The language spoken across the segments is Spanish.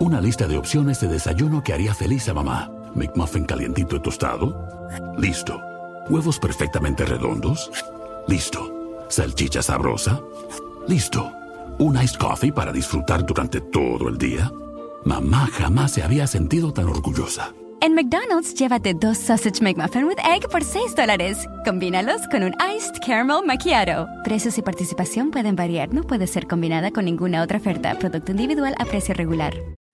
Una lista de opciones de desayuno que haría feliz a mamá. McMuffin calientito y tostado. Listo. Huevos perfectamente redondos. Listo. Salchicha sabrosa. Listo. Un iced coffee para disfrutar durante todo el día. Mamá jamás se había sentido tan orgullosa. En McDonald's, llévate dos Sausage McMuffin with Egg por 6 dólares. Combínalos con un Iced Caramel Macchiato. Precios y participación pueden variar. No puede ser combinada con ninguna otra oferta. Producto individual a precio regular.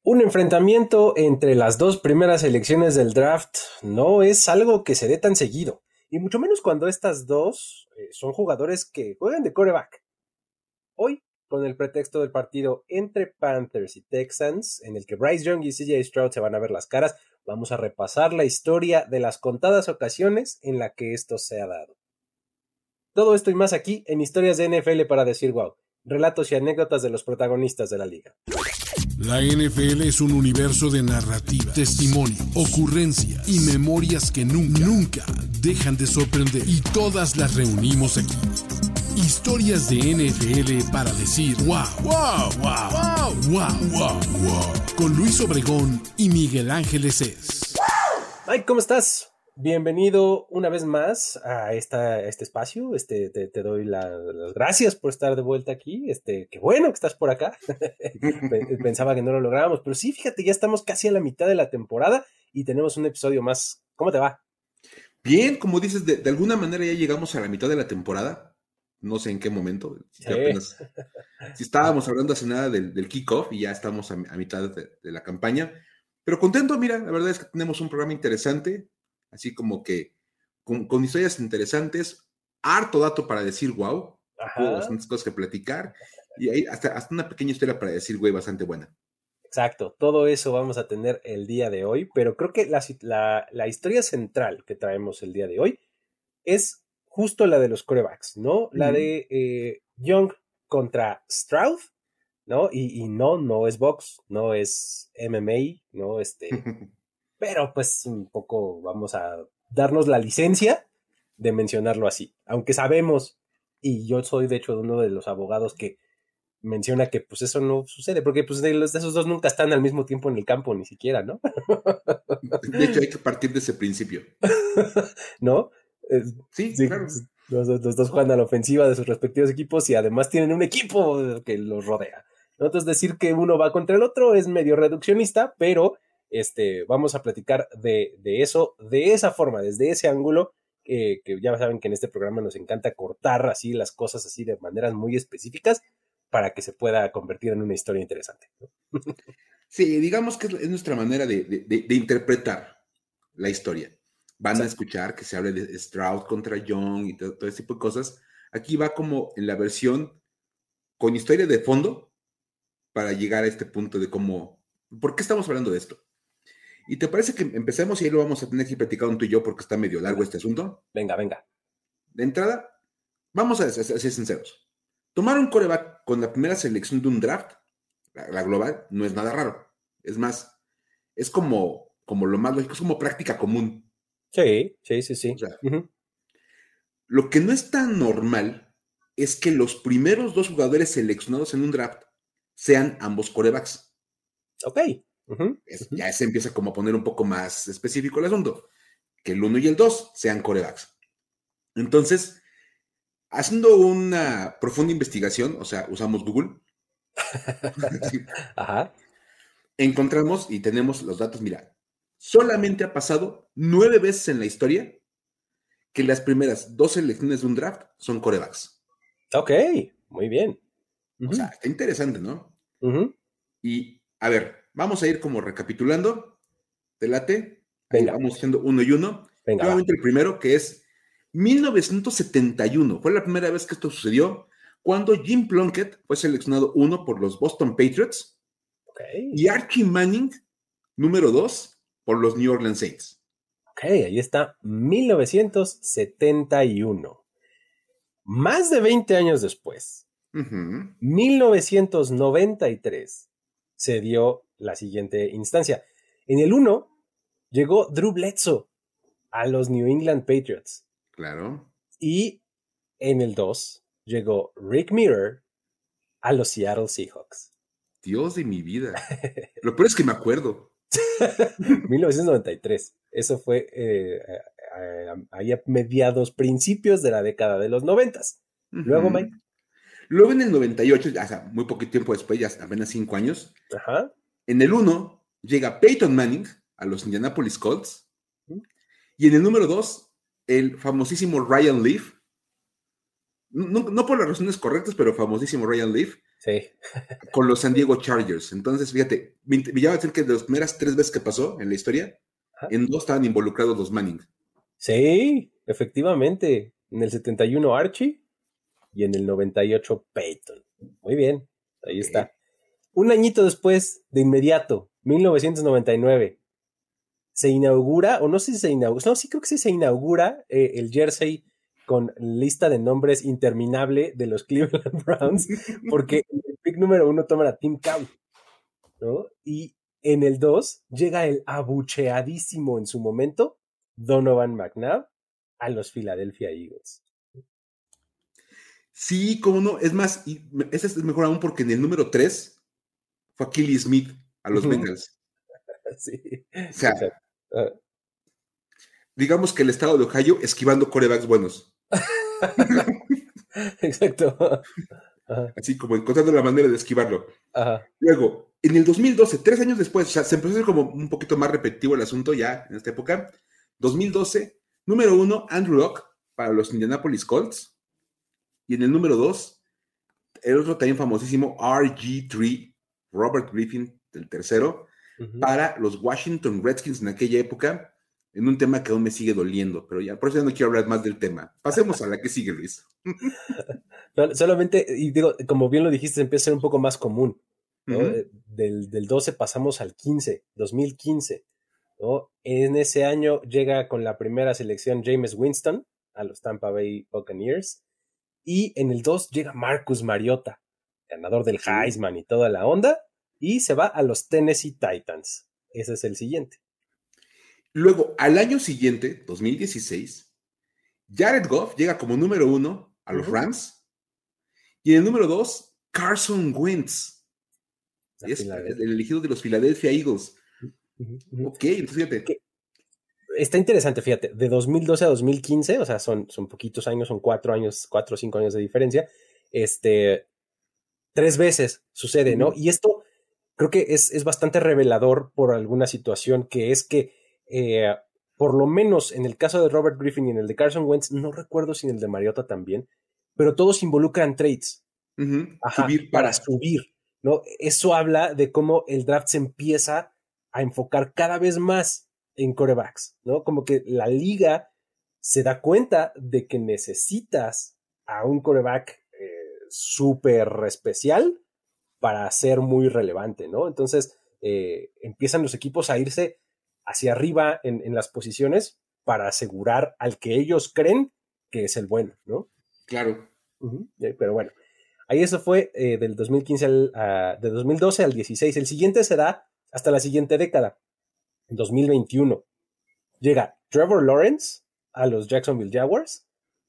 Un enfrentamiento entre las dos primeras elecciones del draft no es algo que se dé tan seguido. Y mucho menos cuando estas dos eh, son jugadores que juegan de coreback. Hoy con el pretexto del partido entre Panthers y Texans, en el que Bryce Young y CJ Stroud se van a ver las caras, vamos a repasar la historia de las contadas ocasiones en la que esto se ha dado. Todo esto y más aquí en Historias de NFL para decir wow, relatos y anécdotas de los protagonistas de la liga. La NFL es un universo de narrativa, testimonio, ocurrencia y memorias que nunca, nunca dejan de sorprender. Y todas las reunimos aquí Historias de NFL para decir wow, wow, wow, wow, wow, wow, Con Luis Obregón y Miguel Ángeles es. Mike, ¿cómo estás? Bienvenido una vez más a, esta, este espacio. Este, te, doy las gracias por estar de vuelta aquí. Este, qué bueno que estás por acá. Pensaba que no lo lográbamos, pero sí, fíjate, ya estamos casi a la mitad de la temporada y tenemos un episodio más. ¿Cómo te va? Bien, como dices, de, de alguna manera ya llegamos a la mitad de la temporada no sé en qué momento. Si, estábamos hablando hace nada del, kickoff y ya estamos a, mitad de, la campaña. Pero contento, mira, la verdad es que tenemos un programa interesante, así como que con, historias interesantes, harto dato para decir wow, bastantes cosas que platicar y hay hasta, hasta una pequeña historia para decir güey bastante buena. Exacto, todo eso vamos a tener el día de hoy, pero creo que la, la, la historia central que traemos el día de hoy es justo la de los corebacks, ¿no? La de eh, Young contra Stroud, ¿no? Y, no, no es box, no es MMA, ¿no? Este, pero pues un poco vamos a darnos la licencia de mencionarlo así, aunque sabemos, y yo soy de hecho uno de los abogados que menciona que pues eso no sucede, porque pues de, los, de esos dos nunca están al mismo tiempo en el campo, ni siquiera, ¿no? De hecho hay que partir de ese principio. ¿No? sí, claro. Los, dos juegan a la ofensiva de sus respectivos equipos y además tienen un equipo que los rodea. Entonces decir que uno va contra el otro es medio reduccionista, pero este, vamos a platicar de, eso, de esa forma, desde ese ángulo, que ya saben que en este programa nos encanta cortar así las cosas así de maneras muy específicas para que se pueda convertir en una historia interesante. Sí, digamos que es nuestra manera de interpretar la historia van a escuchar que se hable de Stroud contra Young y todo, ese tipo de cosas. Aquí va como en la versión con historia de fondo para llegar a este punto de cómo, ¿por qué estamos hablando de esto? ¿Y te parece que empecemos y ahí lo vamos a tener que platicar un tú y yo porque está medio largo este asunto? Venga, venga. De entrada, vamos a ser, sinceros. Tomar un coreback con la primera selección de un draft, la, global, no es nada raro. Es más, es como, como lo más lógico, es como práctica común. Sí, sí, sí, sí. Lo que no es tan normal es que los primeros dos jugadores seleccionados en un draft sean ambos corebacks. Ok. Ya se empieza como a poner un poco más específico el asunto. Que el uno y el dos sean corebacks. Entonces, haciendo una profunda investigación, o sea, usamos Google. Ajá. Encontramos y tenemos los datos, mira, solamente ha pasado nueve veces en la historia que las primeras dos selecciones de un draft son corebacks. Ok, muy bien. O sea, está interesante, ¿no? Y a ver, vamos a ir como recapitulando. ¿Te late? Venga. Vamos haciendo uno y uno. Venga. Nuevamente el primero, que es 1971. Fue la primera vez que esto sucedió cuando Jim Plunkett fue seleccionado uno por los Boston Patriots. Okay. Y Archie Manning, número dos, por los New Orleans Saints. Ok, ahí está, 1971. Más de 20 años después, 1993, se dio la siguiente instancia. En el 1 llegó Drew Bledsoe a los New England Patriots. Claro. Y en el 2 llegó Rick Mirror a los Seattle Seahawks. Dios de mi vida. Lo peor es que me acuerdo. 1993. Eso fue eh, ahí a mediados, principios de la década de los noventas. Luego, Mike. Luego en el 98, o sea, muy poquito tiempo después, ya apenas cinco años, en el 1 llega Peyton Manning a los Indianapolis Colts. Y en el número 2, el famosísimo Ryan Leaf. No, por las razones correctas, pero famosísimo Ryan Leaf. Sí. con los San Diego Chargers. Entonces, fíjate, me, llama a decir que de las primeras tres veces que pasó en la historia, en dos estaban involucrados los Manning. Sí, efectivamente. En el 71 Archie y en el 98 Peyton. Muy bien, ahí está. Un añito después, de inmediato, 1999, se inaugura, o no sé si se inaugura, no, sí creo que sí se inaugura eh, el jersey con lista de nombres interminable de los Cleveland Browns, porque el pick número uno toma a Tim Cow, ¿no? Y en el 2 llega el abucheadísimo en su momento Donovan McNabb a los Philadelphia Eagles. Sí, cómo no. Es más, ese es mejor aún porque en el número 3 fue Kelly Smith a los Bengals. Sí. O sea, ah. digamos que el estado de Ohio esquivando corebacks buenos. Exacto. Así como encontrando la manera de esquivarlo. Luego, en el 2012, tres años después, o sea, se empezó a hacer como un poquito más repetitivo el asunto ya en esta época. 2012, número uno, Andrew Locke para los Indianapolis Colts. Y en el número dos, el otro también famosísimo RG3, Robert Griffin, el tercero, para los Washington Redskins en aquella época, en un tema que aún me sigue doliendo, pero ya por eso ya no quiero hablar más del tema. Pasemos a la que sigue, Luis. solamente, y digo, como bien lo dijiste, empieza a ser un poco más común. Eh, del, del 12 pasamos al 15, 2015. En ese año llega con la primera selección James Winston a los Tampa Bay Buccaneers. Y en el 2 llega Marcus Mariota, ganador del Heisman y toda la onda, y se va a los Tennessee Titans. Ese es el siguiente. Luego, al año siguiente, 2016, Jared Goff llega como número uno a los Rams. Y en el número 2, Carson Wentz. Es el elegido de los Philadelphia Eagles. Ok, entonces fíjate. Está interesante, fíjate, de 2012 a 2015, o sea, son, son poquitos años, son cuatro años, cuatro o cinco años de diferencia. Este, tres veces sucede, ¿no? Y esto creo que es, es, bastante revelador por alguna situación, que es que, eh, por lo menos en el caso de Robert Griffin y en el de Carson Wentz, no recuerdo si en el de Mariota también, pero todos involucran trades. subir para subir, ¿no? Eso habla de cómo el draft se empieza a enfocar cada vez más en corebacks, ¿no? Como que la liga se da cuenta de que necesitas a un coreback eh, súper especial para ser muy relevante, ¿no? Entonces eh, empiezan los equipos a irse hacia arriba en, las posiciones para asegurar al que ellos creen que es el bueno, ¿no? Claro. Pero bueno, ahí eso fue eh, del 2015 al, uh, de 2012 al 16. El siguiente será hasta la siguiente década, en 2021. Llega Trevor Lawrence a los Jacksonville Jaguars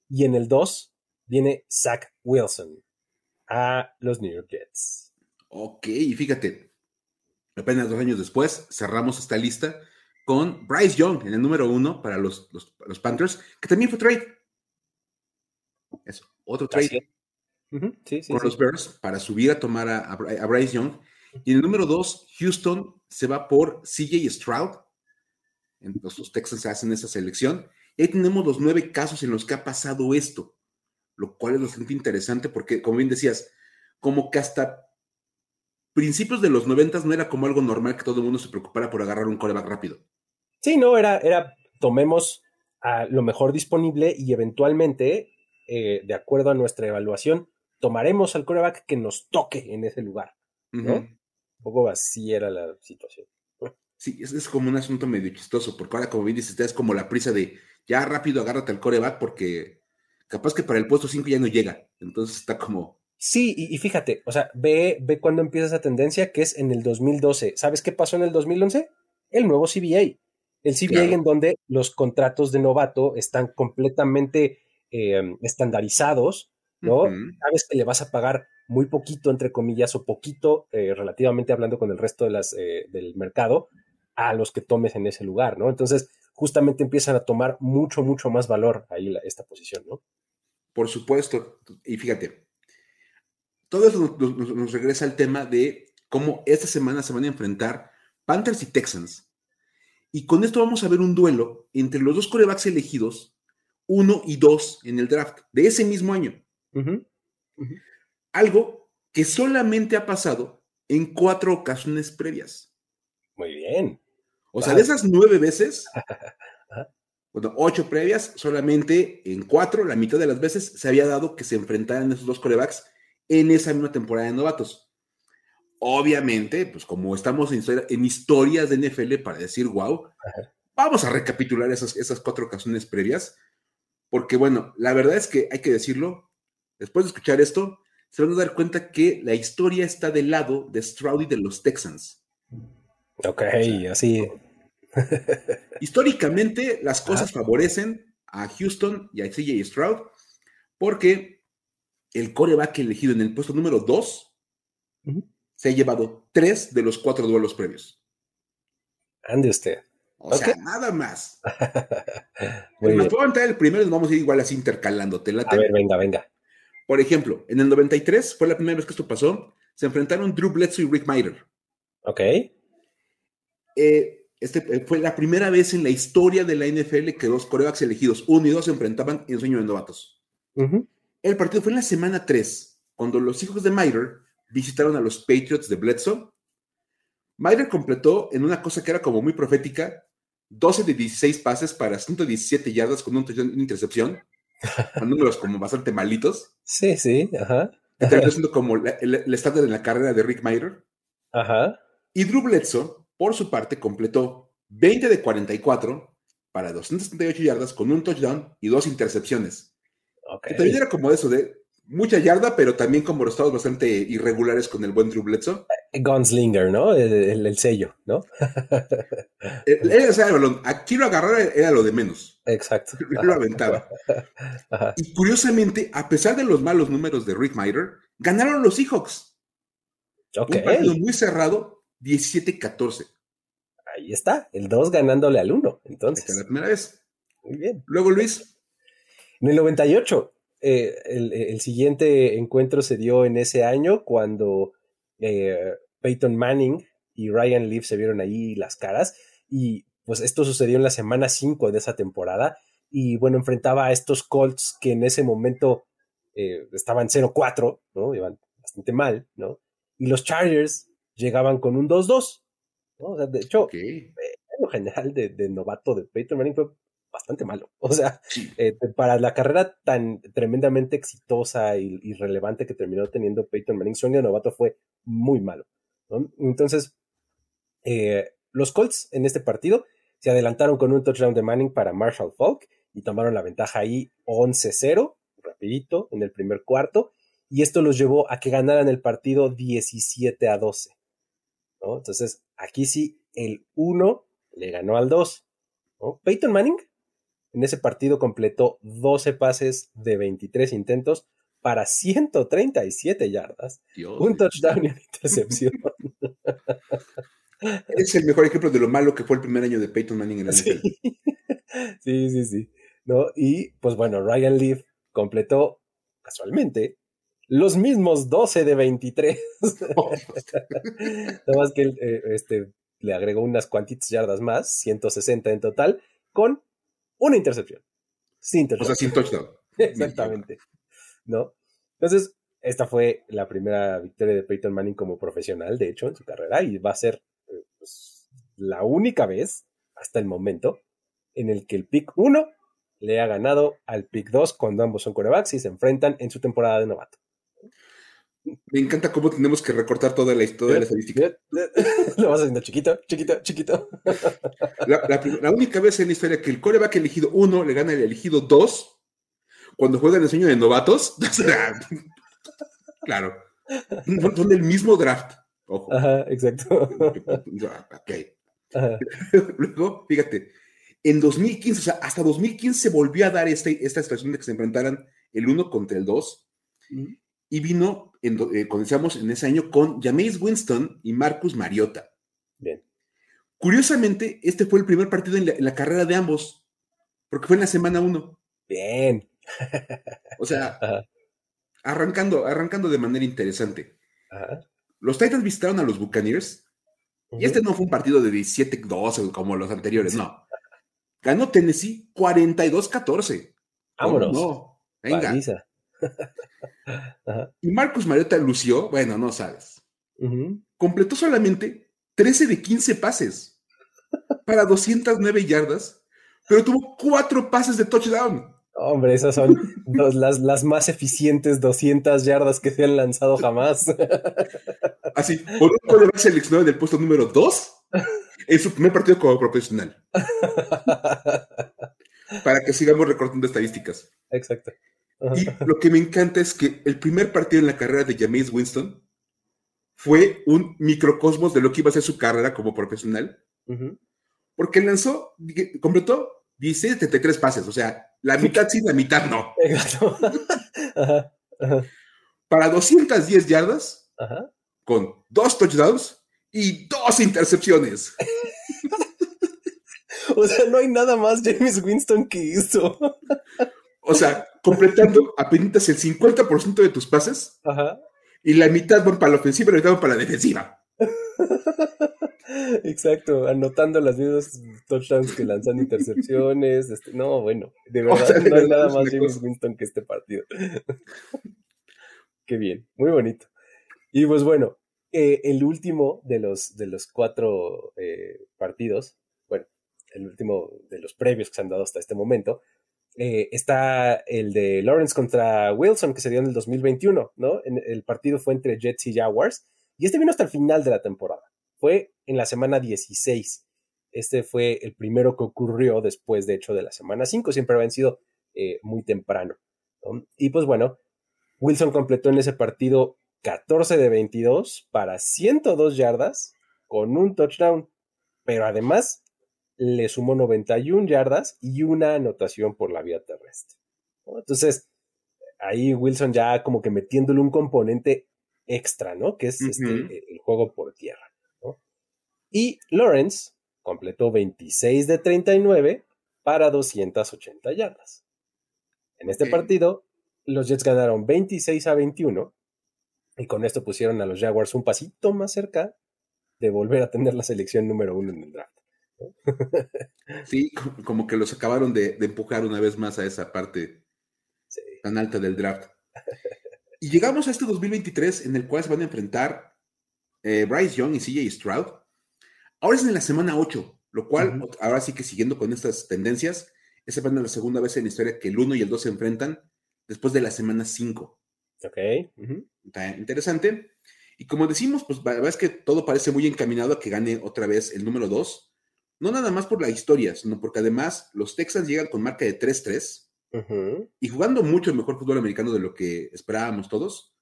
y en el 2 viene Zach Wilson a los New York Jets. Ok, y fíjate, apenas dos años después cerramos esta lista con Bryce Young en el número uno para los, los, Panthers, que también fue trade. Eso, otro trade. con los Bears para subir a tomar a, a Bryce Young y en el número dos, Houston se va por CJ Stroud. Entonces los Texans hacen esa selección. Y ahí tenemos los nueve casos en los que ha pasado esto, lo cual es bastante interesante porque, como bien decías, como que hasta principios de los noventas no era como algo normal que todo el mundo se preocupara por agarrar un coreback rápido. Sí, no, era, era tomemos a lo mejor disponible y eventualmente, eh, de acuerdo a nuestra evaluación, tomaremos al coreback que nos toque en ese lugar. ¿no? Un poco así era la situación. Sí, es, como un asunto medio chistoso, porque ahora, como bien dices, es como la prisa de ya rápido agárrate al coreback, porque capaz que para el puesto 5 ya no llega. Entonces está como. Sí, y, fíjate, o sea, ve, ve cuando empieza esa tendencia, que es en el 2012. ¿Sabes qué pasó en el 2011? El nuevo CBA. El CBA en donde los contratos de novato están completamente eh, estandarizados, ¿no? Sabes que le vas a pagar muy poquito, entre comillas, o poquito, eh, relativamente hablando con el resto de las, eh, del mercado, a los que tomes en ese lugar, ¿no? Entonces, justamente empiezan a tomar mucho, mucho más valor ahí esta posición, ¿no? Por supuesto. Y fíjate, todo eso nos, regresa al tema de cómo esta semana se van a enfrentar Panthers y Texans. Y con esto vamos a ver un duelo entre los dos corebacks elegidos, uno y dos en el draft de ese mismo año. Algo que solamente ha pasado en cuatro ocasiones previas. Muy bien. O sea, de esas nueve veces, bueno, ocho previas, solamente en cuatro, la mitad de las veces, se había dado que se enfrentaran esos dos corebacks en esa misma temporada de novatos. Obviamente, pues como estamos en, historias de NFL para decir wow, vamos a recapitular esas, esas cuatro ocasiones previas, porque bueno, la verdad es que hay que decirlo, después de escuchar esto, se van a dar cuenta que la historia está del lado de Stroud y de los Texans. Ok, así. Históricamente, las cosas favorecen a Houston y a CJ Stroud porque el coreback elegido en el puesto número 2 se ha llevado tres de los cuatro duelos previos. Ande usted. O sea, nada más. Nos puedo entrar el primero y nos vamos a ir igual así intercalando. A ver, venga, venga. Por ejemplo, en el 93 fue la primera vez que esto pasó. Se enfrentaron Drew Bledsoe y Rick Miter. Ok. Eh, este, eh, fue la primera vez en la historia de la NFL que dos corebacks elegidos, uno y dos, se enfrentaban en sueño de novatos. El partido fue en la semana 3, cuando los hijos de Miter visitaron a los Patriots de Bledsoe. Miter completó en una cosa que era como muy profética, 12 de 16 pases para 117 yardas con una intercepción, con números como bastante malitos. Sí, sí, ajá. Siendo como el, estándar en la carrera de Rick Miter. Ajá. Y Drew Bledsoe por su parte, completó 20 de 44 para 278 yardas con un touchdown y dos intercepciones. Okay. también era como eso de mucha yarda, pero también como resultados bastante irregulares con el buen Drew Bledsoe. Gunslinger, ¿no? El, sello, ¿no? Aquí lo agarrar era lo de menos. Exacto. lo aventaba. Y curiosamente, a pesar de los malos números de Rick Miter, ganaron los Seahawks. Okay. Un partido muy cerrado, 17-14. Ahí está, el 2 ganándole al 1. Entonces. es la primera vez. Muy bien. Luego, Luis. En el 98, eh, el, siguiente encuentro se dio en ese año cuando eh, Peyton Manning y Ryan Leaf se vieron ahí las caras. Y pues esto sucedió en la semana 5 de esa temporada. Y bueno, enfrentaba a estos Colts que en ese momento eh, estaban 0-4, ¿no? Iban bastante mal, ¿no? Y los Chargers llegaban con un 2-2. ¿no? O sea, de hecho, en lo general de, novato de Peyton Manning fue bastante malo. O sea, eh, para la carrera tan tremendamente exitosa y, relevante que terminó teniendo Peyton Manning, su año de novato fue muy malo. Entonces, eh, los Colts en este partido se adelantaron con un touchdown de Manning para Marshall Falk y tomaron la ventaja ahí 11-0, rapidito, en el primer cuarto, y esto los llevó a que ganaran el partido 17 a 12. Entonces, aquí sí, el 1 le ganó al 2. Peyton Manning en ese partido completó 12 pases de 23 intentos para 137 yardas, un touchdown y una intercepción. es el mejor ejemplo de lo malo que fue el primer año de Peyton Manning en la sí. sí, sí, sí. ¿No? Y pues bueno, Ryan Leaf completó casualmente los mismos 12 de 23. Nada más que eh, este, le agregó unas cuantitas yardas más, 160 en total, con una intercepción. Sin intercepción. O sea, sin touchdown. Exactamente. ¿No? Entonces, esta fue la primera victoria de Peyton Manning como profesional, de hecho, en su carrera, y va a ser eh, pues, la única vez hasta el momento en el que el pick 1 le ha ganado al pick 2 cuando ambos son corebacks y se enfrentan en su temporada de novato. Me encanta cómo tenemos que recortar toda la historia de la estadística. Lo vas haciendo chiquito, chiquito, chiquito. La, única vez en la historia que el coreback elegido uno le gana el elegido dos, cuando juega en el sueño de novatos, claro, son del mismo draft. Ojo. Ajá, exacto. Ok. Luego, fíjate, en 2015, o sea, hasta 2015 se volvió a dar este, esta situación de que se enfrentaran el uno contra el dos. Y vino, en, eh, en ese año, con Jameis Winston y Marcus Mariota. Bien. Curiosamente, este fue el primer partido en la, carrera de ambos, porque fue en la semana uno. Bien. O sea, arrancando, arrancando de manera interesante. Los Titans visitaron a los Buccaneers, y este no fue un partido de 17-12 como los anteriores, no. Ganó Tennessee 42-14. Vámonos. No, venga. Y Marcus Mariota lució, bueno, no sabes. Completó solamente 13 de 15 pases para 209 yardas, pero tuvo cuatro pases de touchdown. Hombre, esas son las, las, más eficientes 200 yardas que se han lanzado jamás. Así, por un quarterback seleccionado en el puesto número 2 en su primer partido como profesional. Para que sigamos recortando estadísticas. Exacto. Y lo que me encanta es que el primer partido en la carrera de Jameis Winston fue un microcosmos de lo que iba a ser su carrera como profesional. Porque lanzó, completó 16 73 pases, o sea, la mitad sí, la mitad no. Exacto. Para 210 yardas, con dos touchdowns y dos intercepciones. o sea, no hay nada más James Winston que hizo. o sea, completando apenas el 50% de tus pases y la mitad van para la ofensiva y la mitad van para la defensiva. Exacto, anotando las mismas touchdowns que lanzan intercepciones. Este, no, bueno, de verdad no hay nada más James Winston que este partido. Qué bien, muy bonito. Y pues bueno, eh, el último de los, de los cuatro eh, partidos, bueno, el último de los previos que se han dado hasta este momento, eh, está el de Lawrence contra Wilson, que se dio en el 2021, ¿no? el partido fue entre Jets y Jaguars, y este vino hasta el final de la temporada. Fue en la semana 16. Este fue el primero que ocurrió después, de hecho, de la semana 5. Siempre habían sido muy temprano. Y pues bueno, Wilson completó en ese partido 14 de 22 para 102 yardas con un touchdown, pero además le sumó 91 yardas y una anotación por la vía terrestre. Entonces, ahí Wilson ya como que metiéndole un componente extra, ¿no? Que es este, el juego por tierra. Y Lawrence completó 26 de 39 para 280 yardas. En este partido, los Jets ganaron 26 a 21 y con esto pusieron a los Jaguars un pasito más cerca de volver a tener la selección número uno en el draft. Sí, como que los acabaron de, empujar una vez más a esa parte tan alta del draft. Y llegamos a este 2023 en el cual se van a enfrentar eh, Bryce Young y CJ Stroud. Ahora es en la semana 8, lo cual, ahora sí que siguiendo con estas tendencias, esa es la segunda vez en la historia que el 1 y el 2 se enfrentan después de la semana 5. Ok. Está interesante. Y como decimos, pues la verdad es que todo parece muy encaminado a que gane otra vez el número 2. No nada más por la historia, sino porque además los Texans llegan con marca de 3-3 y jugando mucho mejor fútbol americano de lo que esperábamos todos.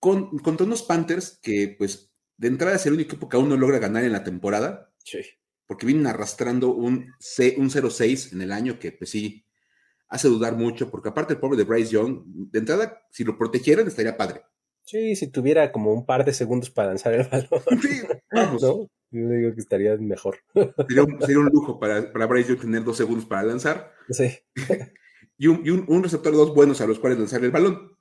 Con, contra unos Panthers que, pues, de entrada es el único equipo que aún no logra ganar en la temporada. Sí. Porque vienen arrastrando un, un 0-6 en el año que, pues sí, hace dudar mucho, porque aparte el pobre de Bryce Young, de entrada, si lo protegieran, estaría padre. Sí, si tuviera como un par de segundos para lanzar el balón. Sí, vamos. Yo digo que estaría mejor. Sería un, lujo para, para Bryce Young tener dos segundos para lanzar. Sí. y un, y un, receptor de dos buenos a los cuales lanzar el balón.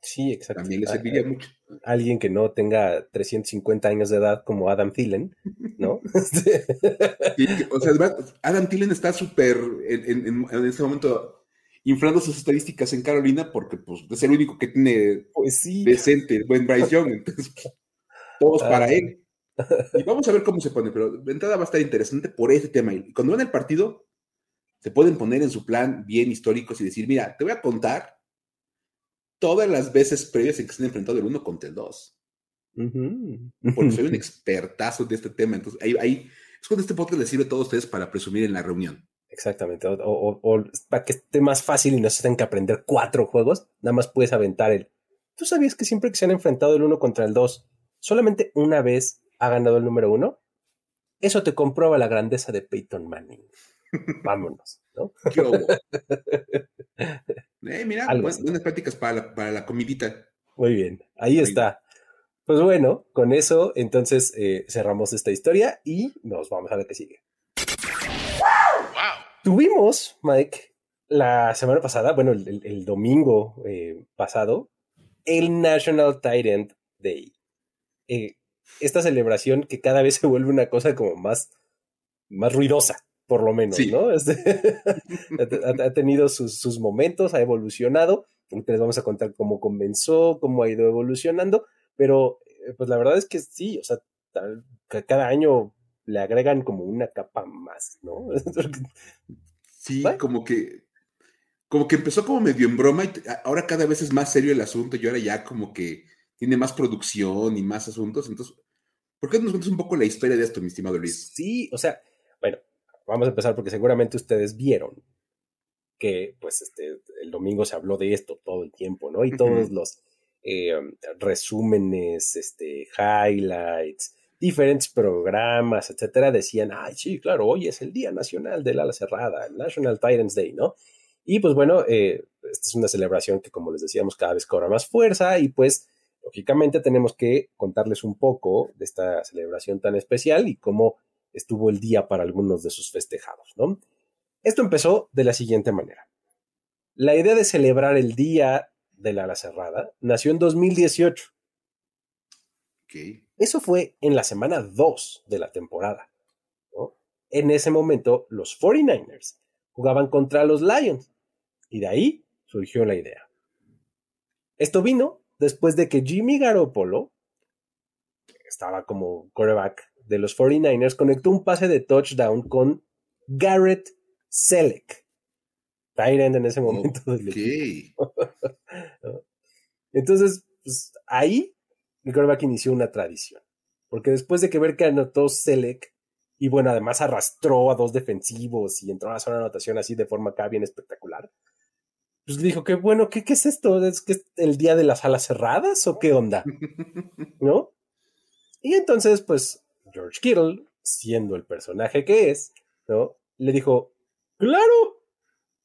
Sí, exacto. También le serviría mucho. Alguien que no tenga 350 años de edad como Adam Thielen, ¿no? o sea, Adam Thielen está súper en, en, este momento inflando sus estadísticas en Carolina porque pues, es el único que tiene pues sí. decente, buen Bryce Young, entonces todos para él. Y vamos a ver cómo se pone, pero de entrada va a estar interesante por ese tema. Y cuando van el partido, se pueden poner en su plan bien históricos y decir, mira, te voy a contar todas las veces previas en que se han enfrentado el uno contra el dos. Porque soy un expertazo de este tema. Entonces, ahí, ahí es cuando este podcast les sirve a todos ustedes para presumir en la reunión. Exactamente. O, para que esté más fácil y no se tengan que aprender cuatro juegos, nada más puedes aventar el. ¿Tú sabías que siempre que se han enfrentado el uno contra el dos, solamente una vez ha ganado el número uno? Eso te comprueba la grandeza de Peyton Manning. Vámonos, ¿no? Eh, mira, buenas, prácticas para la, para la comidita. Muy bien, ahí está. Pues bueno, con eso entonces eh, cerramos esta historia y nos vamos a ver qué sigue. Tuvimos, Mike, la semana pasada, bueno, el, domingo eh, pasado, el National Tyrant Day. Eh, esta celebración que cada vez se vuelve una cosa como más, más ruidosa, por lo menos, ¿no? Este, ha, tenido sus, sus, momentos, ha evolucionado. les vamos a contar cómo comenzó, cómo ha ido evolucionando, pero eh, pues la verdad es que sí, o sea, cada año le agregan como una capa más, ¿no? sí, como que como que empezó como medio en broma y ahora cada vez es más serio el asunto y ahora ya como que tiene más producción y más asuntos. Entonces, ¿por qué no nos cuentas un poco la historia de esto, mi estimado Luis? Sí, o sea, bueno, vamos a empezar porque seguramente ustedes vieron que pues este, el domingo se habló de esto todo el tiempo, ¿no? Y todos los eh, resúmenes, este, highlights, diferentes programas, etcétera, decían, ay, sí, claro, hoy es el Día Nacional del Ala Cerrada, el National Titans Day, ¿no? Y pues bueno, eh, esta es una celebración que, como les decíamos, cada vez cobra más fuerza y pues, lógicamente, tenemos que contarles un poco de esta celebración tan especial y cómo estuvo el día para algunos de sus festejados, ¿no? Esto empezó de la siguiente manera. La idea de celebrar el Día de la ala cerrada nació en 2018. Eso fue en la semana 2 de la temporada. En ese momento, los 49ers jugaban contra los Lions y de ahí surgió la idea. Esto vino después de que Jimmy Garoppolo, que estaba como quarterback de los 49ers, conectó un pase de touchdown con Garrett Selleck, Tyrant en ese momento Entonces, pues, ahí el quarterback inició una tradición. Porque después de que ver que anotó Selleck, y bueno, además arrastró a dos defensivos y entró a la zona de anotación así de forma acá bien espectacular, pues dijo, qué bueno, ¿qué, ¿qué es esto? ¿Es que es el día de las alas cerradas o qué onda? ¿No? Y entonces, pues, George Kittle, siendo el personaje que es, ¿no? Le dijo, claro,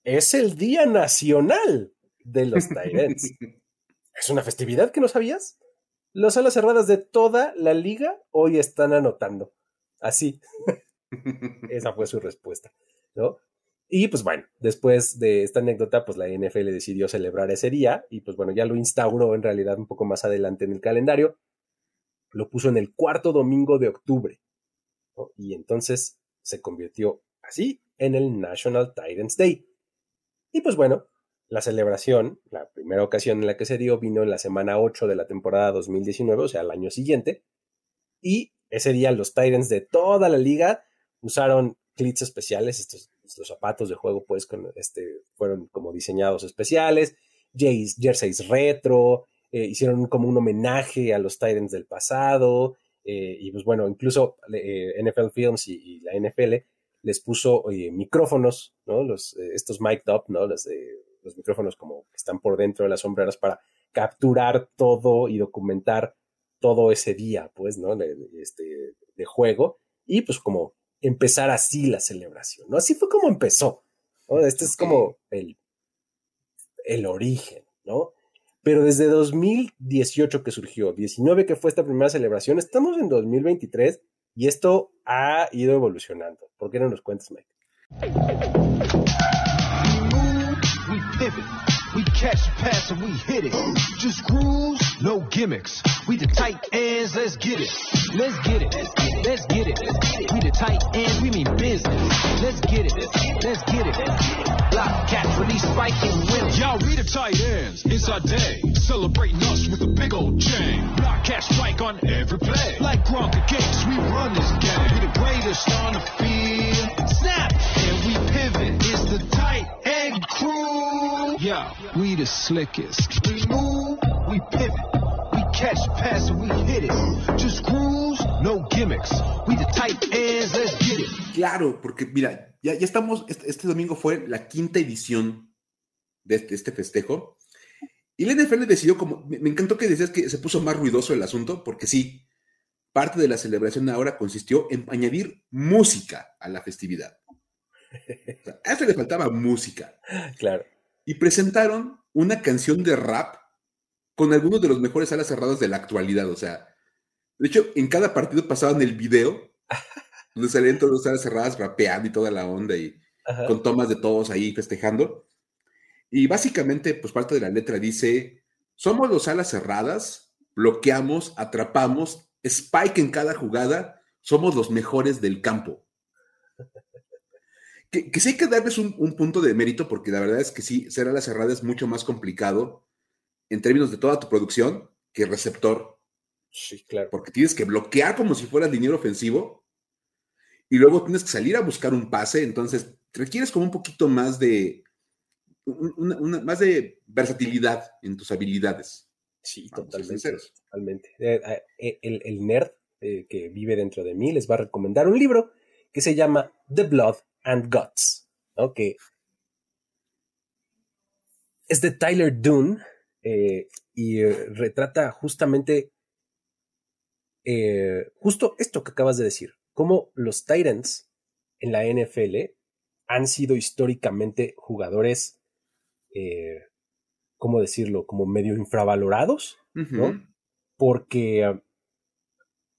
es el Día Nacional de los Tyrants. ¿Es una festividad que no sabías? Las alas cerradas de toda la liga hoy están anotando. Así. Esa fue su respuesta, ¿no? Y pues bueno, después de esta anécdota, pues la NFL decidió celebrar ese día y pues bueno, ya lo instauró en realidad un poco más adelante en el calendario. Lo puso en el cuarto domingo de octubre. Y entonces se convirtió así en el National Titans Day. Y pues bueno, la celebración, la primera ocasión en la que se dio, vino en la semana 8 de la temporada 2019, o sea, el año siguiente. Y ese día los Titans de toda la liga usaron clits especiales, estos, zapatos de juego, pues, con, este, fueron como diseñados especiales, jerseys retro, eh, hicieron como un homenaje a los Titans del pasado, eh, y pues bueno, incluso eh, NFL Films y, la NFL les puso micrófonos, ¿no? Los, estos mic'd up, ¿no? Los, los micrófonos como que están por dentro de las sombreras para capturar todo y documentar todo ese día, pues, ¿no? De, este, de juego. Y pues como empezar así la celebración, ¿no? Así fue como empezó, ¿no? Este es como el, el origen, ¿no? Pero desde 2018 que surgió, 19 que fue esta primera celebración, estamos en 2023 y esto ha ido evolucionando. ¿Por qué no nos cuentas, Mike? Catch a pass and we hit it. Just cruise, no gimmicks. We the tight ends, let's get it. Let's get it. Let's get it. We the tight ends, we mean business. Let's get it. Let's get it. Block cats release spike and win it. Y'all, we the tight ends. It's our day. Celebrating us with a big old chain. Block cat strike on every play. Like Gronk Gates, we run this game. We the greatest on the field. Snap and we pivot. It's the tight. Yeah. We the slickest. We move, we pivot. We catch pass and we hit it. Just cruise, no gimmicks. We the tight ends, let's get it. Claro, porque mira, ya, ya estamos, este, este, domingo fue la quinta edición de este, este festejo. Y la NFL decidió como, me, me encantó que decías que se puso más ruidoso el asunto, porque sí, parte de la celebración ahora consistió en añadir música a la festividad. O sea, a eso le faltaba música. Claro. Y presentaron una canción de rap con algunos de los mejores alas cerradas de la actualidad. O sea, de hecho, en cada partido pasaban el video donde salían todos los alas cerradas rapeando y toda la onda y con tomas de todos ahí festejando. Y básicamente, pues parte de la letra dice, somos los alas cerradas, bloqueamos, atrapamos, spike en cada jugada, somos los mejores del campo. Que, que sí hay que darles un, punto de mérito, porque la verdad es que sí, ser alas cerradas es mucho más complicado en términos de toda tu producción que receptor. Sí, claro. Porque tienes que bloquear como si fueras dinero ofensivo y luego tienes que salir a buscar un pase, entonces requieres como un poquito más de, una, más de versatilidad en tus habilidades. Sí, totalmente. totalmente. Eh, eh, el, el, nerd eh, que vive dentro de mí les va a recomendar un libro que se llama The Blood and Guts, ¿no? que es de Tyler Dunn y retrata justamente justo esto que acabas de decir, cómo los Titans en la NFL han sido históricamente jugadores eh, ¿cómo decirlo? Como medio infravalorados, ¿no? Porque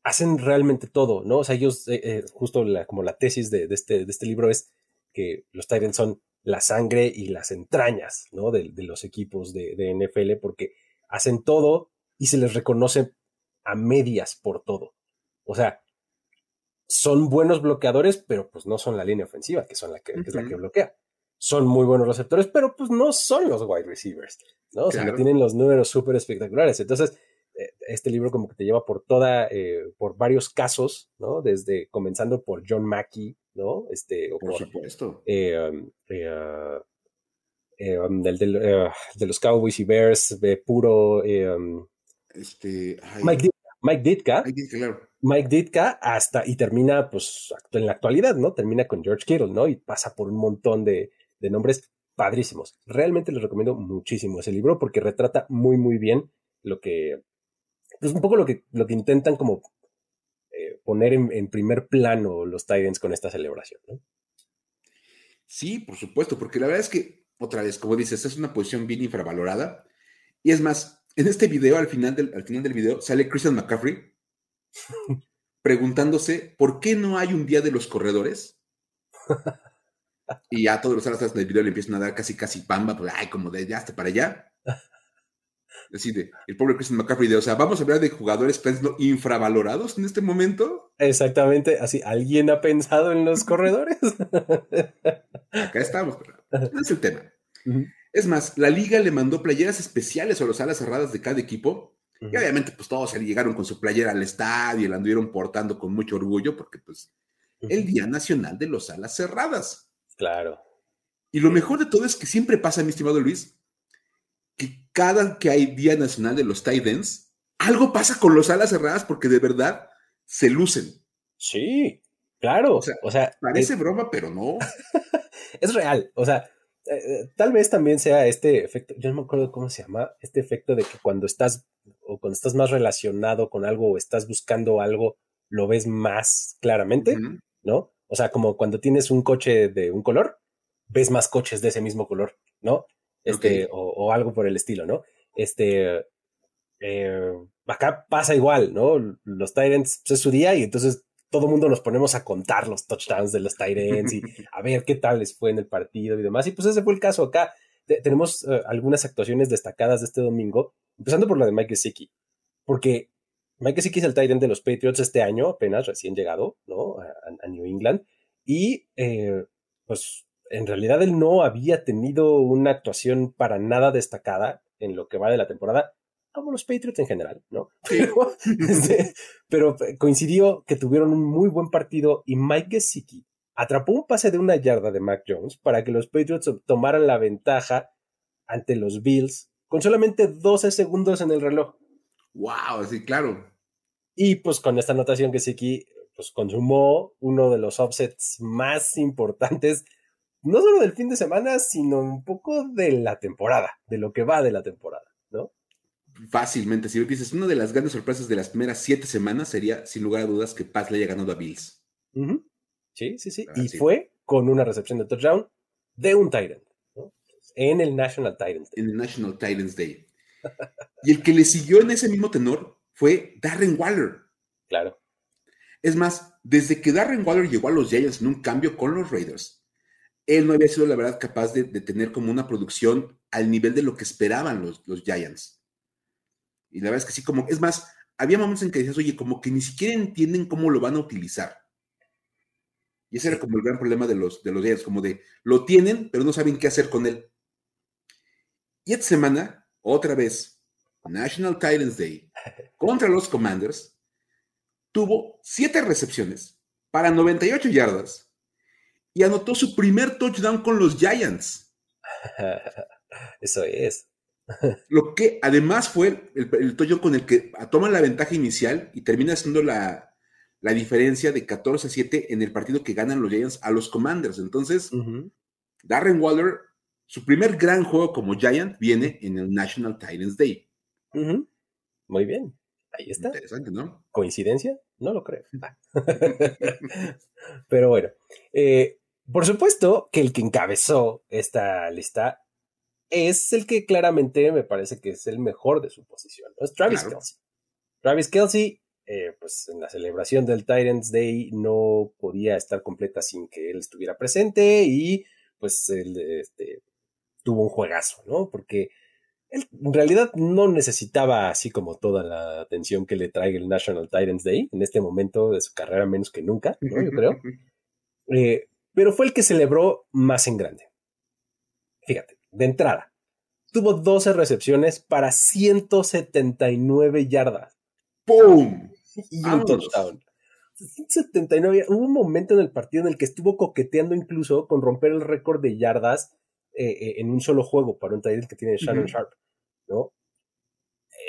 hacen realmente todo, ¿no? O sea, ellos, eh, eh, justo como la tesis de, este, de este libro es que los Titans son la sangre y las entrañas, ¿no? De, los equipos de, de, NFL, porque hacen todo y se les reconoce a medias por todo. O sea, son buenos bloqueadores, pero pues no son la línea ofensiva, que, son la que es la que bloquea son muy buenos receptores, pero pues no son los wide receivers, ¿no? O sea, tienen los números súper espectaculares. Entonces, este libro como que te lleva por toda, eh, por varios casos, ¿no? Desde comenzando por John Mackey, ¿no? Este, o por, supuesto. Eh, um, um, de los Cowboys y Bears, de puro... Um, este, Mike, Ditka. Mike Ditka, claro. Mike Ditka hasta y termina pues en la actualidad, ¿no? Termina con George Kittle, ¿no? Y pasa por un montón de, de nombres padrísimos. Realmente les recomiendo muchísimo ese libro porque retrata muy, muy bien lo que, pues un poco lo que, lo que intentan como eh, poner en, primer plano los Titans con esta celebración. Sí, por supuesto, porque la verdad es que, otra vez, como dices, es una posición bien infravalorada. Y es más, en este video, al final del, al final del video, sale Christian McCaffrey preguntándose por qué no hay un día de los corredores. Y ya todos los alas del video le empiezan a dar casi, casi pamba, pues, ay, como de ya hasta para allá. Decide, el pobre Christian McCaffrey, de, o sea, vamos a hablar de jugadores infravalorados en este momento. Exactamente, así, ¿alguien ha pensado en los corredores? Acá estamos, pero no es el tema. Es más, la liga le mandó playeras especiales a los alas cerradas de cada equipo. Y obviamente, pues todos llegaron con su playera al estadio y la anduvieron portando con mucho orgullo, porque, pues, el Día Nacional de los Alas Cerradas. Claro. Y lo mejor de todo es que siempre pasa, mi estimado Luis, cada que hay Día Nacional de los Titans, algo pasa con los alas cerradas porque de verdad se lucen. Sí, claro. O sea, parece broma, pero no. es real. O sea, eh, eh, tal vez también sea este efecto, yo no me acuerdo cómo se llama, este efecto de que cuando estás o cuando estás más relacionado con algo o estás buscando algo, lo ves más claramente, ¿no? O sea, como cuando tienes un coche de un color, ves más coches de ese mismo color, ¿no? Este, o, algo por el estilo, ¿no? Este, eh, acá pasa igual, ¿no? Los Tyrants pues, es su día y entonces todo el mundo nos ponemos a contar los touchdowns de los Tyrants y a ver qué tal les fue en el partido y demás. Y pues ese fue el caso acá. tenemos eh, algunas actuaciones destacadas de este domingo, empezando por la de Mike Gesicki, porque Mike sí es el tight de los Patriots este año, apenas recién llegado, ¿no? A, New England. Y eh, pues en realidad él no había tenido una actuación para nada destacada en lo que va de la temporada, como los Patriots en general, ¿no? Este, pero, coincidió que tuvieron un muy buen partido y Mike Gesicki atrapó un pase de una yarda de Mac Jones para que los Patriots tomaran la ventaja ante los Bills con solamente 12 segundos en el reloj. Wow, sí, claro. Y pues con esta anotación que Siki pues consumó uno de los offsets más importantes, no solo del fin de semana, sino un poco de la temporada, de lo que va de la temporada, ¿no? Fácilmente, si dices, una de las grandes sorpresas de las primeras siete semanas sería, sin lugar a dudas, que Paz le haya ganado a Bills. Sí, sí, sí. y fue con una recepción de touchdown de un Tyrant. en el National Titans Day. En el National Titans Day. y el que le siguió en ese mismo tenor fue Darren Waller. Claro. Es más, desde que Darren Waller llegó a los Giants en un cambio con los Raiders, él no había sido, la verdad, capaz de, tener como una producción al nivel de lo que esperaban los, los Giants. Y la verdad es que sí, como, es más, había momentos en que decías, oye, como que ni siquiera entienden cómo lo van a utilizar. Y ese era como el gran problema de los, de los Giants, como de, lo tienen, pero no saben qué hacer con él. Y esta semana, otra vez, National Titans Day, contra los Commanders, tuvo siete recepciones para 98 yardas y anotó su primer touchdown con los Giants. Eso es. Lo que además fue el, el touchdown con el que toman la ventaja inicial y termina siendo la, la, diferencia de 14 a 7 en el partido que ganan los Giants a los Commanders. Entonces, Darren Waller, su primer gran juego como Giant viene en el National Titans Day. Muy bien. Ahí está. Interesante, ¿no? ¿Coincidencia? No lo creo. Pero bueno, eh, por supuesto que el que encabezó esta lista es el que claramente me parece que es el mejor de su posición, es Travis Kelsey. Travis Kelsey, eh, pues en la celebración del Titans Day no podía estar completa sin que él estuviera presente y pues él este, tuvo un juegazo, ¿no? Porque él en realidad no necesitaba así como toda la atención que le trae el National Titans Day en este momento de su carrera menos que nunca, ¿no? Yo creo. Eh, pero fue el que celebró más en grande. Fíjate, de entrada, tuvo 12 recepciones para 179 yardas. ¡Pum! Y un touchdown. 179. Hubo un momento en el partido en el que estuvo coqueteando incluso con romper el récord de yardas eh, eh, en un solo juego para un taller que tiene Shannon Sharp, ¿no?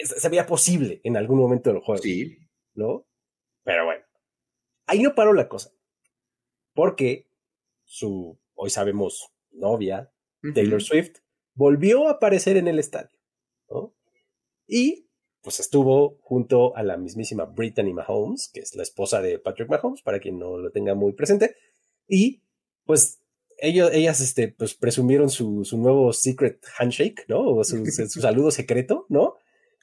Se veía posible en algún momento del juego. Sí. ¿No? Pero bueno. Ahí no paró la cosa. Porque su, hoy sabemos, novia, Taylor Swift, volvió a aparecer en el estadio. ¿no? Y pues estuvo junto a la mismísima Brittany Mahomes, que es la esposa de Patrick Mahomes, para quien no lo tenga muy presente. Y pues ellos, ellas este, pues, presumieron su, su nuevo secret handshake, ¿no? O su, su, saludo secreto, ¿no?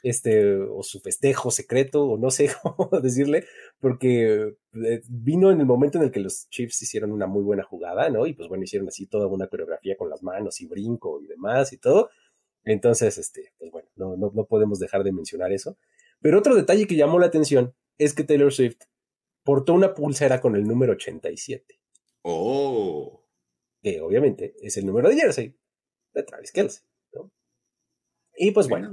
Este, o su festejo secreto, o no sé cómo decirle, porque eh, vino en el momento en el que los Chiefs hicieron una muy buena jugada, ¿no? Y pues bueno, hicieron así toda una coreografía con las manos y brinco y demás y todo. Entonces, este, pues bueno, no, no, no podemos dejar de mencionar eso. Pero otro detalle que llamó la atención es que Taylor Swift portó una pulsera con el número 87. Oh que obviamente es el número de jersey de Travis Kelsey. ¿no? Y pues bueno,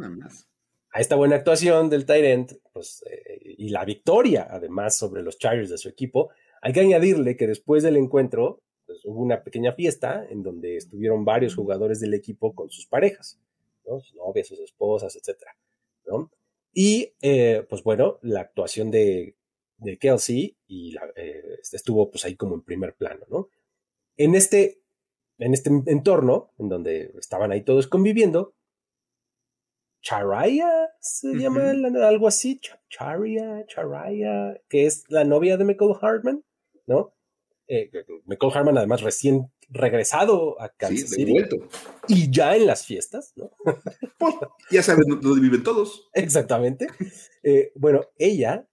a esta buena actuación del Tyrant pues, eh, y la victoria además sobre los Chargers de su equipo, hay que añadirle que después del encuentro pues, hubo una pequeña fiesta en donde estuvieron varios jugadores del equipo con sus parejas, ¿no? sus novias, sus esposas, etc. ¿no? Y eh, pues bueno, la actuación de, de Kelsey y la, eh, estuvo pues ahí como en primer plano, ¿no? En este, en este entorno, en donde estaban ahí todos conviviendo, Charaya se llama algo así, Charia, Charaya, que es la novia de Michael Hartman, ¿no? Eh, Michael Hartman además recién regresado a Kansas sí, City. Y ya en las fiestas, ¿no? Pues, ya saben dónde viven todos. Exactamente. Eh, bueno, ella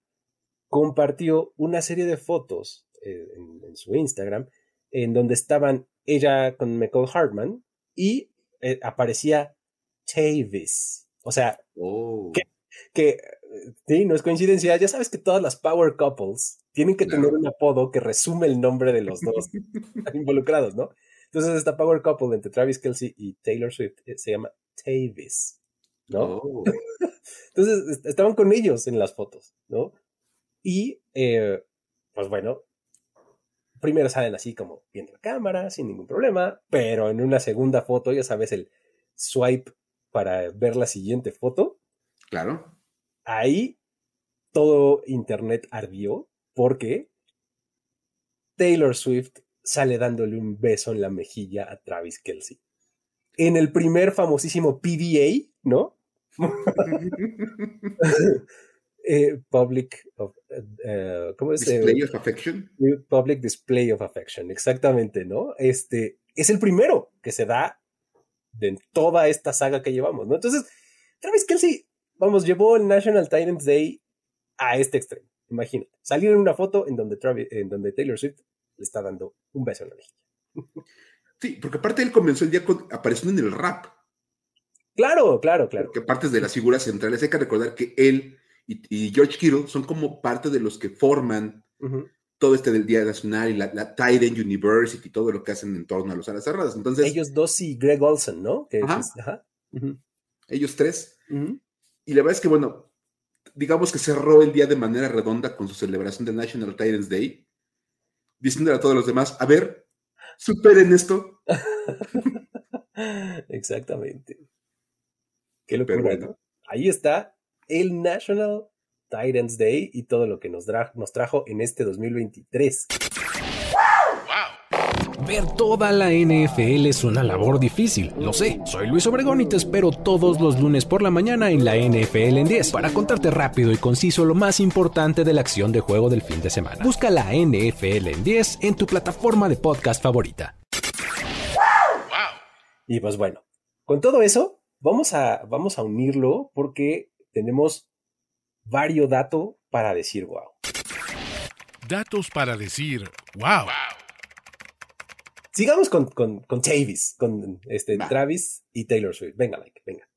compartió una serie de fotos eh, en, su Instagram en donde estaban ella con Michael Hartman y eh, aparecía Tavis. O sea, oh. que, sí, no es coincidencia. Ya sabes que todas las Power Couples tienen que tener un apodo que resume el nombre de los dos involucrados, ¿no? Entonces, esta Power Couple entre Travis Kelsey y Taylor Swift eh, se llama Tavis, ¿no? Oh. Entonces, estaban con ellos en las fotos, ¿no? Y, eh, pues bueno, primero salen así como viendo la cámara, sin ningún problema, pero en una segunda foto, ya sabes, el swipe para ver la siguiente foto. Claro. Ahí todo Internet ardió porque Taylor Swift sale dándole un beso en la mejilla a Travis Kelsey. En el primer famosísimo PDA, ¿no? Eh, public of, eh, ¿cómo es? Display of affection. Public display of affection, exactamente, ¿no? Este es el primero que se da de toda esta saga que llevamos, ¿no? Entonces, Travis Kelsey, vamos, llevó el National Titans Day a este extremo. Imagínate, salir en una foto en donde, en donde Taylor Swift le está dando un beso en la mejilla. Sí, porque aparte él comenzó el día apareciendo en el rap. Claro, claro, claro. Que partes de las figuras centrales. Hay que recordar que él y, George Kittle son como parte de los que forman todo este del Día Nacional y la, la Titan University, todo lo que hacen en torno a los alas cerradas. Entonces, Ellos dos y Greg Olson, ¿no? ajá. Ellos tres. Y la verdad es que, bueno, digamos que cerró el día de manera redonda con su celebración de National Titans Day, diciéndole a todos los demás, a ver, superen esto. Exactamente. Qué locura, Ahí está el National Titans Day y todo lo que nos, nos trajo en este 2023. Ver toda la NFL es una labor difícil, lo sé. Soy Luis Obregón y te espero todos los lunes por la mañana en la NFL en 10 para contarte rápido y conciso lo más importante de la acción de juego del fin de semana. Busca la NFL en 10 en tu plataforma de podcast favorita. Y pues bueno, con todo eso, vamos a, vamos a unirlo porque tenemos varios datos para decir wow. Datos para decir wow. Sigamos con, con, con Travis, con este, Travis y Taylor Swift. Venga, like, venga.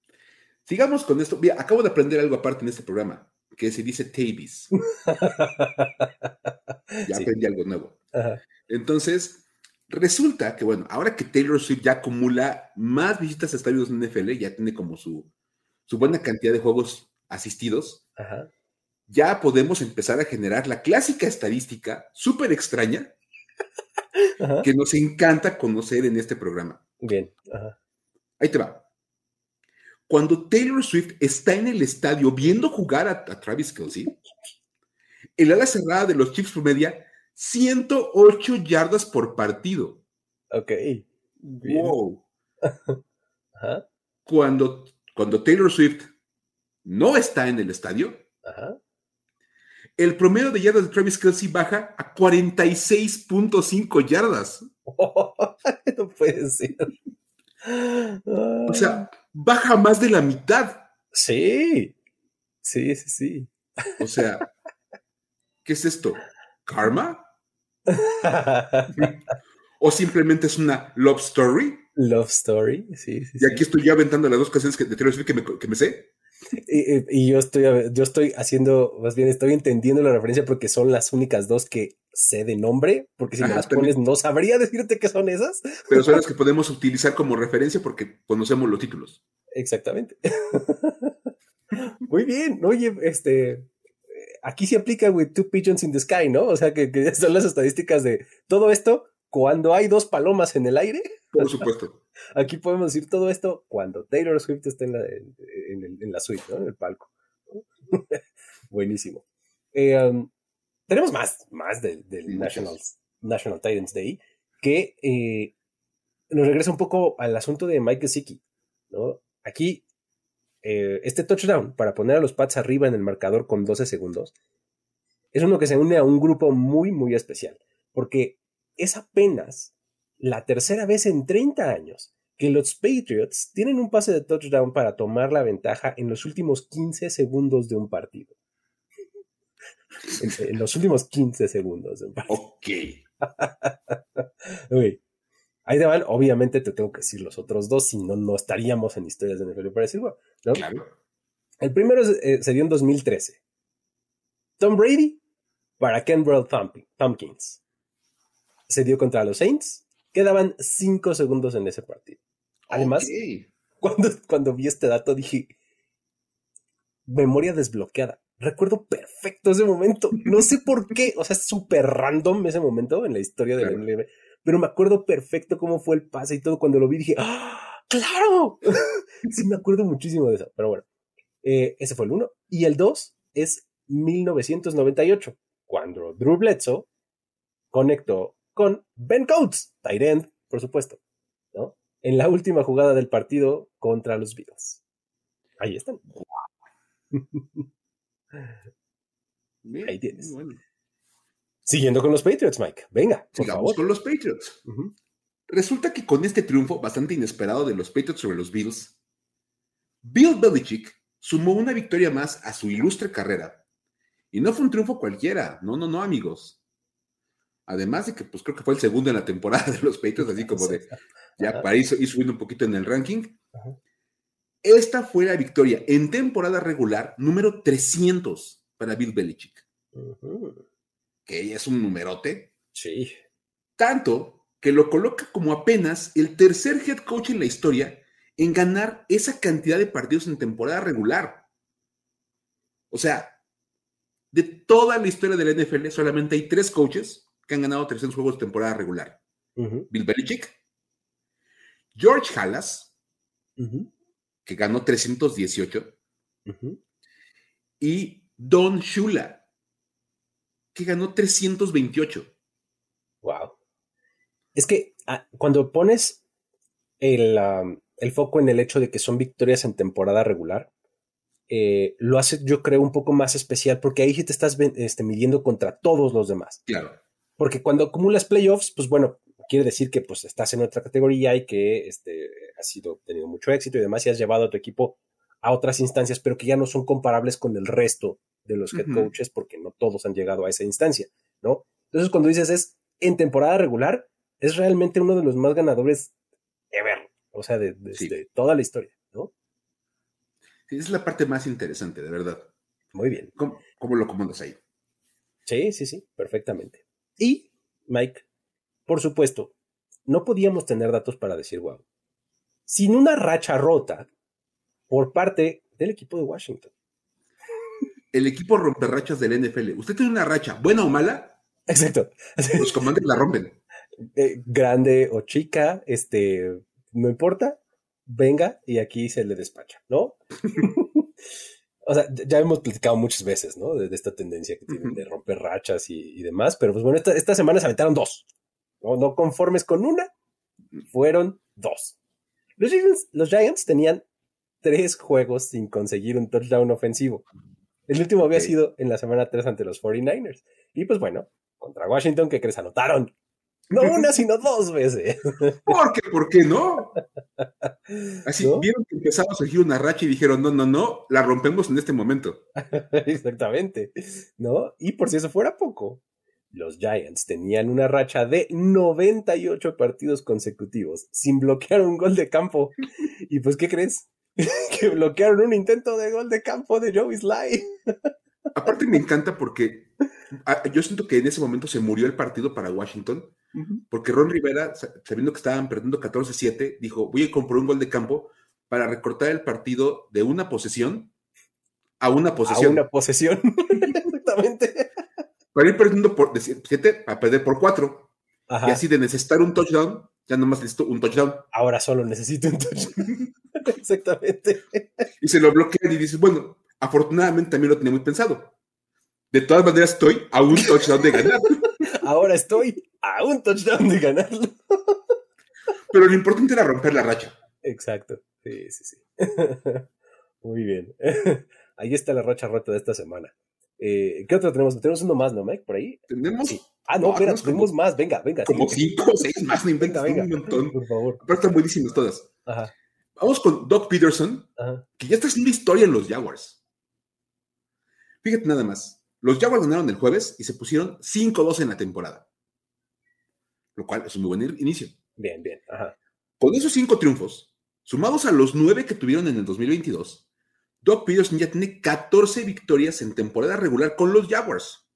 Sigamos con esto. Mira, acabo de aprender algo aparte en este programa, que se dice Tavis. ya aprendí algo nuevo. Entonces, resulta que, bueno, ahora que Taylor Swift ya acumula más visitas a estadios en NFL, ya tiene como su, su buena cantidad de juegos asistidos, ya podemos empezar a generar la clásica estadística súper extraña que nos encanta conocer en este programa. Bien. Ahí te va. Cuando Taylor Swift está en el estadio viendo jugar a, Travis Kelsey, el ala cerrada de los Chiefs promedia 108 yardas por partido. Ok. Wow. Cuando, cuando Taylor Swift no está en el estadio, Ajá el promedio de yardas de Travis Kelsey baja a 46.5 yardas. no puede ser. O sea, baja más de la mitad. Sí, sí, sí, sí. O sea, ¿qué es esto? ¿Karma? ¿O simplemente es una love story? Love story, sí, sí. Y aquí estoy ya aventando las dos canciones de Taylor Swift que me, que me sé. Y, yo estoy yo estoy haciendo, más bien estoy entendiendo la referencia porque son las únicas dos que sé de nombre, porque si me las pones no sabría decirte qué son esas. Pero son las que podemos utilizar como referencia porque conocemos los títulos. Exactamente. Muy bien, oye, este, aquí se aplica with two pigeons in the sky, ¿no? O sea que, que son las estadísticas de todo esto cuando hay dos palomas en el aire. Por supuesto. Aquí podemos decir todo esto cuando Taylor Swift está en la, en, la suite, ¿no? En el palco. Buenísimo. Eh, um, tenemos más, más del, National, National Titans Day que eh, nos regresa un poco al asunto de Mike Gesicki, ¿no? Aquí, eh, este touchdown para poner a los Pats arriba en el marcador con 12 segundos es uno que se une a un grupo muy, muy especial, porque es apenas la tercera vez en 30 años que los Patriots tienen un pase de touchdown para tomar la ventaja en los últimos 15 segundos de un partido. en, los últimos 15 segundos de un partido. Ok. Ahí te van, obviamente te tengo que decir los otros dos, si no, no estaríamos en historias de NFL para decir, bueno, Claro. El primero eh, se dio en 2013. Tom Brady para Kenbrell Tompkins. Se dio contra los Saints Quedaban cinco segundos en ese partido. Además, cuando, cuando vi este dato dije, memoria desbloqueada. Recuerdo perfecto ese momento. No sé por qué. O sea, es súper random ese momento en la historia de la Pero me acuerdo perfecto cómo fue el pase y todo. Cuando lo vi dije, ¡Ah, ¡claro! sí, me acuerdo muchísimo de eso. Pero bueno, eh, ese fue el uno. Y el dos es 1998, cuando Drew Bledsoe conectó con Ben Coates, tight por supuesto, ¿no? En la última jugada del partido contra los Beatles. Ahí están. Ahí tienes. Siguiendo con los Patriots, Mike. Venga, por Sigamos con los Patriots. Resulta que con este triunfo bastante inesperado de los Patriots sobre los Bills, Bill Belichick sumó una victoria más a su ilustre carrera. Y no fue un triunfo cualquiera, no, no, no, amigos. Además de que, pues creo que fue el segundo en la temporada de los Patriots, así como de, ya para ir, subiendo un poquito en el ranking. Esta fue la victoria en temporada regular número 300 para Bill Belichick. Que es un numerote. Sí. Tanto que lo coloca como apenas el tercer head coach en la historia en ganar esa cantidad de partidos en temporada regular. O sea, de toda la historia de la NFL, solamente hay tres coaches que han ganado 300 juegos de temporada regular. Bill Belichick, George Halas, que ganó 318, y Don Shula, que ganó 328. Wow. Es que ah, cuando pones el, foco en el hecho de que son victorias en temporada regular, eh, lo hace, yo creo, un poco más especial porque ahí sí te estás este, midiendo contra todos los demás. Claro. Porque cuando acumulas playoffs, pues bueno, quiere decir que pues estás en otra categoría y que este, has sido, tenido mucho éxito y demás y has llevado a tu equipo a otras instancias, pero que ya no son comparables con el resto de los head coaches porque no todos han llegado a esa instancia, ¿no? Entonces cuando dices es en temporada regular, es realmente uno de los más ganadores ever, o sea, de, toda la historia, ¿no? Sí, es la parte más interesante, de verdad. Muy bien. ¿Cómo, cómo lo comandas ahí? Sí, sí, sí, perfectamente. Y, Mike, por supuesto, no podíamos tener datos para decir wow. Sin una racha rota por parte del equipo de Washington. El equipo romperrachas del NFL. ¿Usted tiene una racha, buena o mala? Exacto. Los comandantes la rompen. Eh, grande o chica, este, no importa, venga y aquí se le despacha, ¿no? o sea, ya hemos platicado muchas veces, ¿no? De, esta tendencia que tienen de romper rachas y, demás, pero pues bueno, esta, semana se aventaron dos. ¿no? no conformes con una, fueron dos. Los Giants, los Giants tenían tres juegos sin conseguir un touchdown ofensivo. El último había sido en la semana 3 ante los 49ers. Y pues bueno, contra Washington, ¿qué crees? Anotaron. No una, sino dos veces. ¿Por qué? ¿Por qué no? Así vieron que empezamos a seguir una racha y dijeron, no, no, no, la rompemos en este momento. Exactamente. ¿No? Y por si eso fuera poco, los Giants tenían una racha de 98 partidos consecutivos sin bloquear un gol de campo. ¿Y pues qué crees? que bloquearon un intento de gol de campo de Joey Sly. Aparte me encanta porque yo siento que en ese momento se murió el partido para Washington, porque Ron Rivera, sabiendo que estaban perdiendo 14-7, dijo, voy a comprar un gol de campo para recortar el partido de una posesión a una posesión. A una posesión, exactamente. Para ir perdiendo por 7 a perder por 4. Y así de necesitar un touchdown, ya nomás necesito un touchdown. Ahora solo necesito un touchdown. Exactamente. Y se lo bloquean y dices, bueno, afortunadamente también lo tenía muy pensado. De todas maneras, estoy a un touchdown de ganar. Ahora estoy a un touchdown de ganarlo. Pero lo importante era romper la racha. Exacto. Sí, sí, sí. Muy bien. Ahí está la racha rota de esta semana. Eh, ¿Qué otro tenemos? Tenemos uno más, ¿no, Mike? Por ahí. Tenemos. Ah, no, espera, tenemos más. Venga, venga. Como cinco o seis más, no inventes venga, un montón. Por favor. Pero están buenísimas todas. Ajá. Vamos con Doc Peterson, que ya está haciendo historia en los Jaguars. Fíjate nada más. Los Jaguars ganaron el jueves y se pusieron 5-2 en la temporada. Lo cual es un muy buen inicio. Bien, bien. Con esos cinco triunfos, sumados a los nueve que tuvieron en el 2022, Doc Peterson ya tiene 14 victorias en temporada regular con los Jaguars.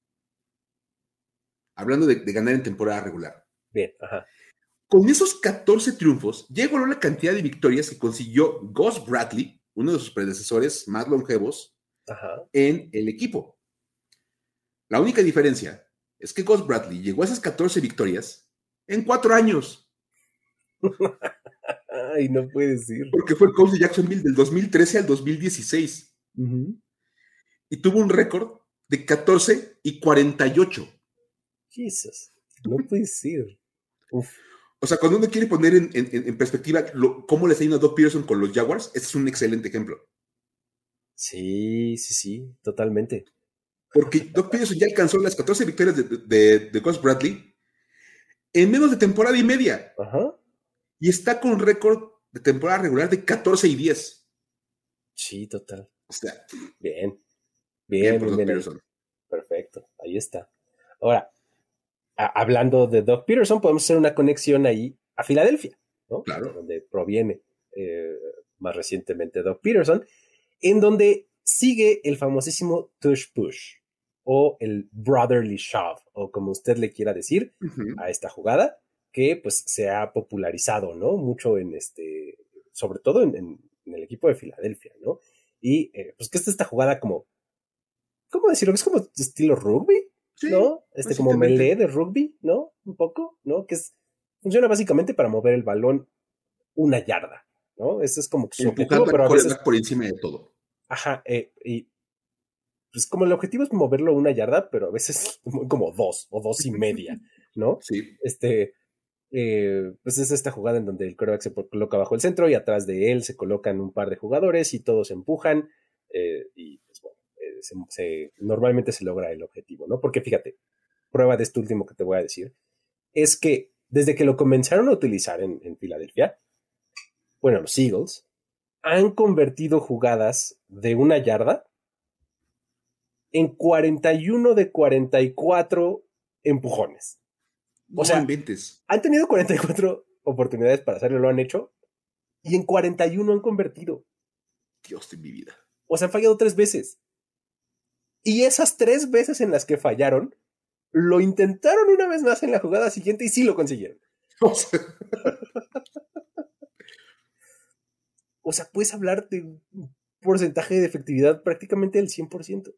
Hablando de, de ganar en temporada regular. Bien, ajá. Con esos 14 triunfos, llegó la cantidad de victorias que consiguió Gus Bradley, uno de sus predecesores más longevos, en el equipo. La única diferencia es que Gus Bradley llegó a esas 14 victorias en cuatro años. Ay, no puede ser. Porque fue el coach de Jacksonville del 2013 al 2016. Y tuvo un récord de 14 y 48. Jesus, no puede ser. Uf. O sea, cuando uno quiere poner en, perspectiva cómo le está yendo a Doc Peterson con los Jaguars, este es un excelente ejemplo. Sí, sí, sí, totalmente. Porque Doc Peterson ya alcanzó las 14 victorias de, de, Bradley en menos de temporada y media. Ajá. Y está con un récord de temporada regular de 14 y 10. Sí, total. O sea, bien. Bien, bien, bien, Perfecto, ahí está. Ahora, hablando de Doug Peterson, podemos hacer una conexión ahí a Filadelfia, ¿no? Claro. donde proviene eh, más recientemente Doug Peterson, en donde sigue el famosísimo Tush Push o el Brotherly Shove, o como usted le quiera decir a esta jugada, que pues se ha popularizado, ¿no? Mucho en este, sobre todo en, el equipo de Filadelfia, ¿no? Y eh, pues que es esta jugada como, ¿cómo decirlo? Es como estilo rugby, ¿no? Este como melee de rugby, ¿no? Un poco, ¿no? Que es, funciona básicamente para mover el balón una yarda, ¿no? Ese es como su objetivo, pero a veces... por encima de todo. Ajá, eh, y pues como el objetivo es moverlo una yarda, pero a veces como dos o dos y media, ¿no? Sí. Este, eh, pues es esta jugada en donde el quarterback se coloca bajo el centro y atrás de él se colocan un par de jugadores y todos empujan eh, y pues bueno, eh, normalmente se logra el objetivo, ¿no? Porque fíjate, prueba de esto último que te voy a decir, es que desde que lo comenzaron a utilizar en, en Filadelfia, bueno, los Eagles han convertido jugadas de una yarda en 41 de 44 empujones. O sea, han tenido 44 oportunidades para hacerlo, lo han hecho, y en 41 han convertido. Dios de mi vida. O sea, han fallado tres veces. Y esas tres veces en las que fallaron, lo intentaron una vez más en la jugada siguiente y sí lo consiguieron. O sea, puedes hablar de un porcentaje de efectividad prácticamente del 100%.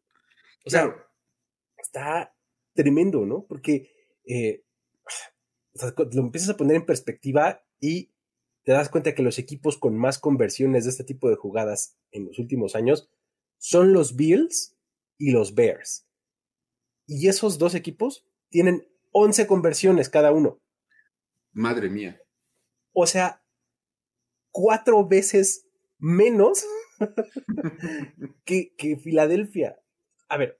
O sea, está tremendo, ¿no? Porque eh, lo empiezas a poner en perspectiva y te das cuenta que los equipos con más conversiones de este tipo de jugadas en los últimos años son los Bills y los Bears. Y esos dos equipos tienen 11 conversiones cada uno. Madre mía. O sea, cuatro veces menos que, que, Filadelfia. A ver,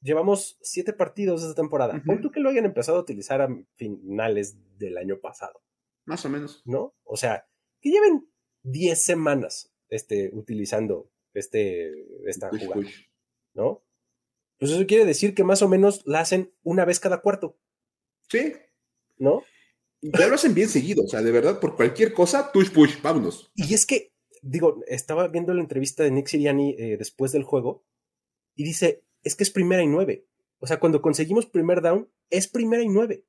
llevamos siete partidos esta temporada. Uh tú que lo hayan empezado a utilizar a finales del año pasado. Más o menos. ¿No? O sea, que lleven 10 semanas este, utilizando este, esta jugada. ¿No? Pues eso quiere decir que más o menos la hacen una vez cada cuarto. Sí. ¿No? Ya lo hacen bien seguido, o sea, de verdad, por cualquier cosa, push, push, vámonos. Y es que, digo, estaba viendo la entrevista de Nick Siriani eh, después del juego y dice, es que es primera y nueve. O sea, cuando conseguimos primer down, es primera y nueve.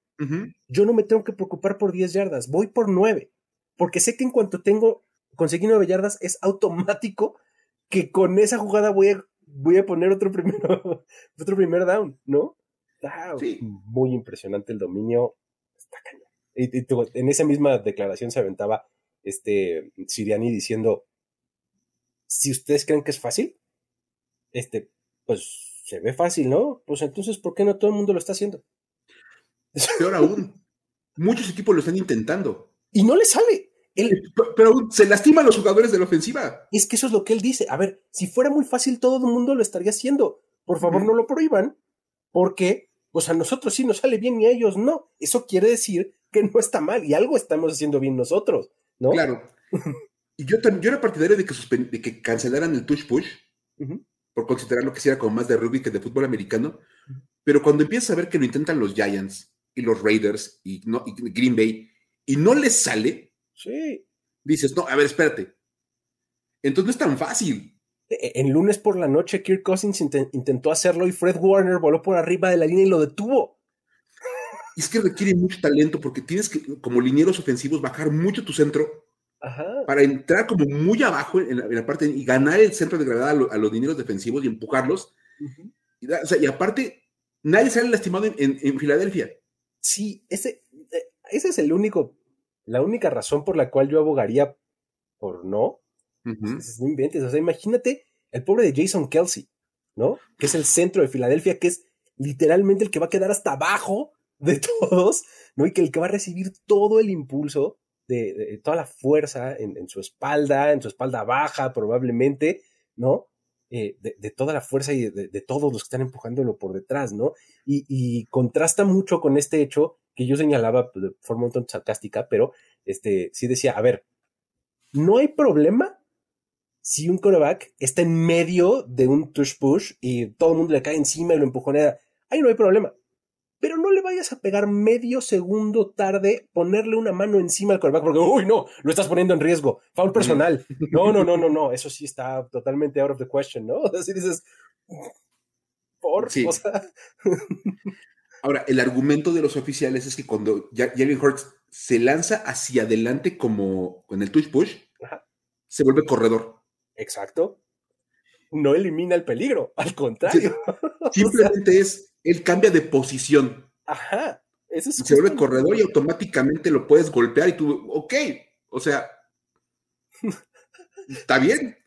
Yo no me tengo que preocupar por 10 yardas, voy por nueve. Porque sé que en cuanto tengo, conseguí nueve yardas, es automático que con esa jugada voy a, voy a poner otro, primero, otro primer down, ¿no? sí. Muy impresionante el dominio. Está cañón. Y, en esa misma declaración se aventaba este Siriani diciendo, si ustedes creen que es fácil, este, pues se ve fácil, ¿no? Pues entonces, ¿por qué no todo el mundo lo está haciendo? Peor aún, muchos equipos lo están intentando. Y no le sale. Pero aún se lastiman los jugadores de la ofensiva. Es que eso es lo que él dice. A ver, si fuera muy fácil, todo el mundo lo estaría haciendo. Por favor, no lo prohíban, porque pues a nosotros sí nos sale bien y a ellos no. Eso quiere decir que no está mal y algo estamos haciendo bien nosotros, ¿no? Claro. Y yo, yo era partidario de que, de que cancelaran el touch push por considerar lo que sea como más de rugby que de fútbol americano, pero cuando empiezas a ver que lo intentan los Giants y los Raiders y, no, Green Bay y no les sale, sí. dices, no, a ver, espérate. Entonces no es tan fácil. E, en lunes por la noche, Kirk Cousins intentó hacerlo y Fred Warner voló por arriba de la línea y lo detuvo. Y es que requiere mucho talento porque tienes que, como linieros ofensivos, bajar mucho tu centro para entrar como muy abajo en la, parte y ganar el centro de gravedad a, los dineros defensivos y empujarlos. y, aparte, nadie sale lastimado en, Filadelfia. Sí, ese, eh, ese es el único, la única razón por la cual yo abogaría por no. no inventes. O sea, imagínate el pobre de Jason Kelsey, ¿no? Que es el centro de Filadelfia, que es literalmente el que va a quedar hasta abajo de todos, ¿no? Y que el que va a recibir todo el impulso de, toda la fuerza en, su espalda, en su espalda baja probablemente, ¿no? eh, de, toda la fuerza y de, todos los que están empujándolo por detrás, ¿no? Y, contrasta mucho con este hecho que yo señalaba de forma un tanto sarcástica, pero este, sí decía, a ver, no hay problema si un coreback está en medio de un tush push y todo el mundo le cae encima y lo empujonea. Ahí no hay problema pero no le vayas a pegar medio segundo tarde, ponerle una mano encima al coreback, porque, uy, no, lo estás poniendo en riesgo, foul personal. No, no, no, no, no, eso sí está totalmente out of the question, ¿no? Así dices, por, sí. Ahora, el argumento de los oficiales es que cuando Jalen Hurts se lanza hacia adelante como con el touch push, se vuelve corredor. Exacto. No elimina el peligro, al contrario. Simplemente es él cambia de posición. Ajá. Eso se vuelve corredor y automáticamente lo puedes golpear y tú, ok, o sea, está bien.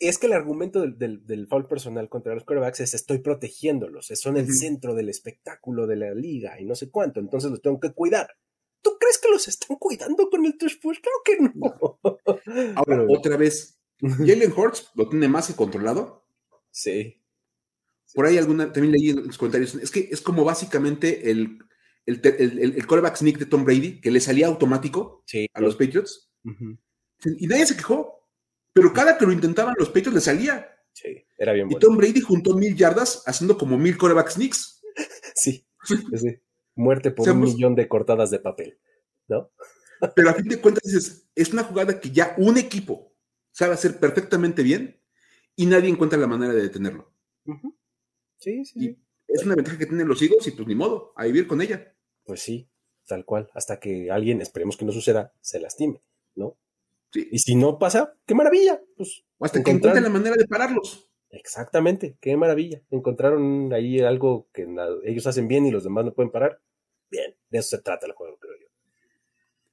Es que el argumento del, del, foul personal contra los quarterbacks es estoy protegiéndolos, son el centro del espectáculo de la liga y no sé cuánto, entonces los tengo que cuidar. ¿Tú crees que los están cuidando con el touch push? Claro que no. Ahora, otra vez, Jalen Hurts lo tiene más que controlado. Sí. Por ahí alguna, también leí en los comentarios, es que es como básicamente el, el, el, callback sneak de Tom Brady, que le salía automático a los Patriots. Y nadie se quejó, pero cada que lo intentaban los Patriots le salía. Sí, era bien bueno. Y Tom Brady juntó mil yardas haciendo como mil callback sneaks. Sí, sí. Muerte por un millón de cortadas de papel, ¿no? Pero a fin de cuentas dices, es una jugada que ya un equipo sabe hacer perfectamente bien y nadie encuentra la manera de detenerlo. Sí, sí, Es una ventaja que tienen los hijos y pues ni modo, a vivir con ella. Pues sí, tal cual, hasta que alguien, esperemos que no suceda, se lastime, ¿no? Sí. Y si no pasa, qué maravilla. Pues, hasta que encuentren la manera de pararlos. Exactamente, qué maravilla. Encontraron ahí algo que ellos hacen bien y los demás no pueden parar. Bien, de eso se trata el juego, creo yo.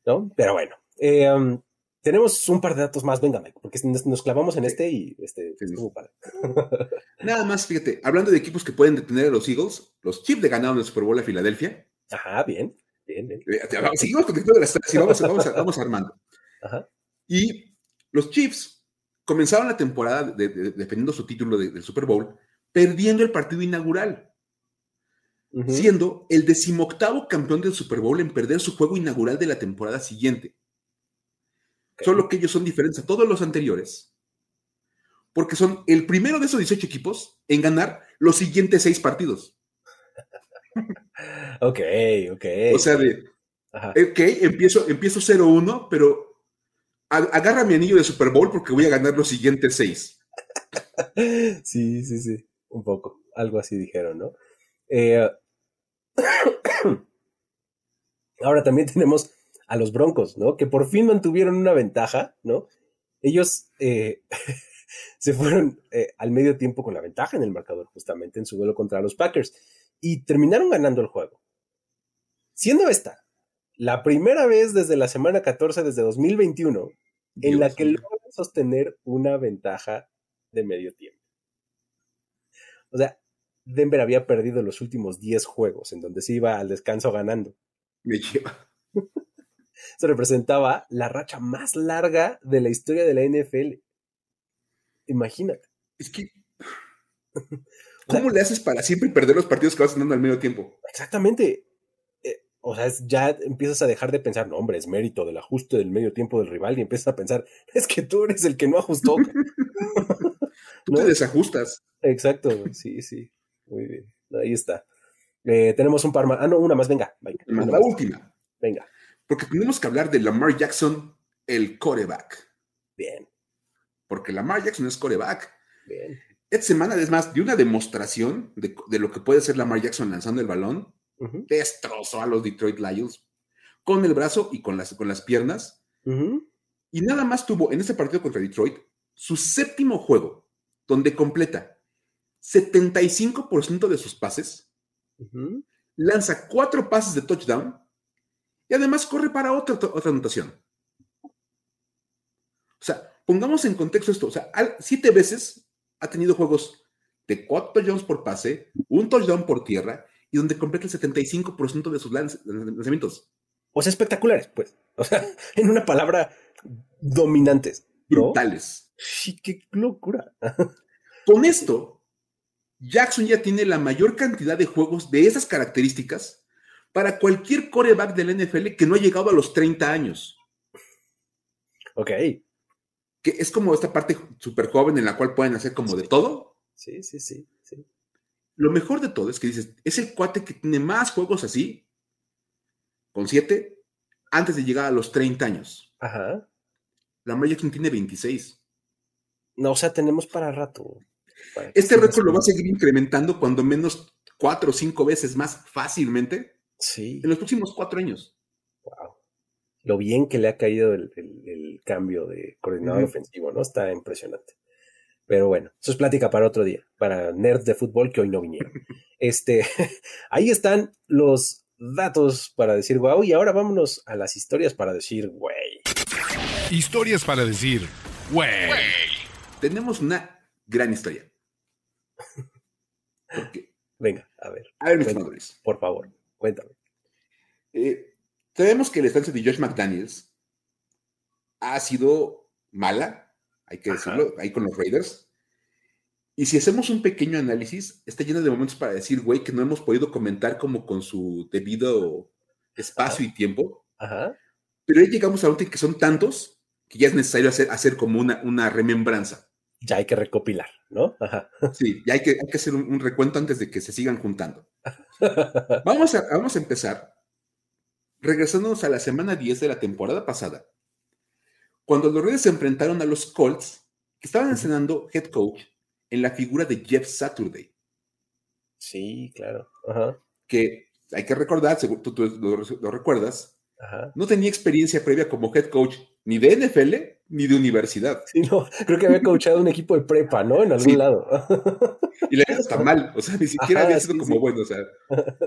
¿No? Pero bueno, eh, um, tenemos un par de datos más, venga, porque nos clavamos en este y este Nada más, fíjate, hablando de equipos que pueden detener a los Eagles, los Chiefs le ganaron el Super Bowl a Filadelfia. Ajá, bien, bien, bien. Eh, seguimos con el de las y vamos, vamos, armando. Ajá. Y los Chiefs comenzaron la temporada defendiendo su título del Super Bowl, perdiendo el partido inaugural, siendo el decimoctavo campeón del Super Bowl en perder su juego inaugural de la temporada siguiente. Solo que ellos son diferentes a todos los anteriores. Porque son el primero de esos 18 equipos en ganar los siguientes seis partidos. ok, ok. O sea, de, ok, empiezo, empiezo 0-1, pero agarra mi anillo de Super Bowl porque voy a ganar los siguientes seis. sí, sí, sí, un poco. Algo así dijeron, ¿no? Eh, ahora también tenemos a los Broncos, ¿no? Que por fin mantuvieron una ventaja, ¿no? Ellos eh, se fueron eh, al medio tiempo con la ventaja en el marcador, justamente en su vuelo contra los Packers, y terminaron ganando el juego. Siendo esta la primera vez desde la semana 14, desde 2021, en la que logran sostener una ventaja de medio tiempo. O sea, Denver había perdido los últimos 10 juegos en donde se iba al descanso ganando. Me lleva. Se representaba la racha más larga de la historia de la NFL. Imagínate. Es que. ¿Cómo le haces para siempre perder los partidos que vas ganando al medio tiempo? Exactamente. Eh, o sea, ya empiezas a dejar de pensar, no, hombre, es mérito del ajuste del medio tiempo del rival y empiezas a pensar, es que tú eres el que no ajustó. tú te desajustas. Exacto, sí, sí. Muy bien. Ahí está. Eh, tenemos un par más. Ah, no, una más, venga. la última. Venga porque tenemos que hablar de Lamar Jackson, el coreback. Bien. Porque Lamar Jackson es coreback. Bien. Esta semana, además, de una demostración de, lo que puede ser Lamar Jackson lanzando el balón. Destrozó a los Detroit Lions con el brazo y con las, con las piernas. Y nada más tuvo en ese partido contra Detroit su séptimo juego, donde completa 75% de sus pases, lanza cuatro pases de touchdown y además corre para otra, otra anotación. O sea, pongamos en contexto esto. O sea, siete veces ha tenido juegos de cuatro touchdowns por pase, un touchdown por tierra y donde completa el 75% de sus lanzamientos. O sea, espectaculares, pues. O sea, en una palabra, dominantes. Brutales. Sí, qué locura. Con esto, Jackson ya tiene la mayor cantidad de juegos de esas características para cualquier coreback del NFL que no ha llegado a los 30 años. Ok. Que es como esta parte súper joven en la cual pueden hacer como de todo. Sí, sí, sí, sí. Lo mejor de todo es que dices, es el cuate que tiene más juegos así, con 7, antes de llegar a los 30 años. Ajá. Lamar Jackson tiene 26. No, o sea, tenemos para rato. para Este récord lo va a seguir incrementando cuando menos cuatro o cinco veces más fácilmente Sí. en los próximos cuatro años. Wow. Lo bien que le ha caído el, el- el cambio de coordinador ofensivo, ¿no? Está impresionante. Pero bueno, eso es plática para otro día, para nerds de fútbol que hoy no vinieron. Este, ahí están los datos para decir wow, y ahora vámonos a las historias para decir güey. Historias para decir, güey. Tenemos una gran historia. Porque, Venga, a ver, a ver, mis por favor, cuéntame. eh, sabemos que la estancia de Josh McDaniels ha sido mala, hay que Ajá. decirlo, ahí con los Raiders. Y si hacemos un pequeño análisis, está lleno de momentos para decir, güey, que no hemos podido comentar como con su debido espacio y tiempo. Ajá. Pero ya llegamos a un que son tantos que ya es necesario hacer, hacer como una, una remembranza. Ya hay que recopilar, ¿no? Ajá. Sí, ya hay que, hay que hacer un, un recuento antes de que se sigan juntando. Vamos a, vamos a empezar regresándonos a la semana 10 de la temporada pasada, cuando los Raiders se enfrentaron a los Colts, que estaban estrenando head coach en la figura de Jeff Saturday, Sí, claro. Ajá. que hay que recordar, según tú, tú lo, lo recuerdas, Ajá. no tenía experiencia previa como head coach ni de NFL ni de universidad. Sí, no, creo que había coachado un equipo de prepa, ¿no? En algún Sí. lado. Y le había ido hasta mal, o sea, ni siquiera Ajá, había sido sí, como sí. bueno, o sea,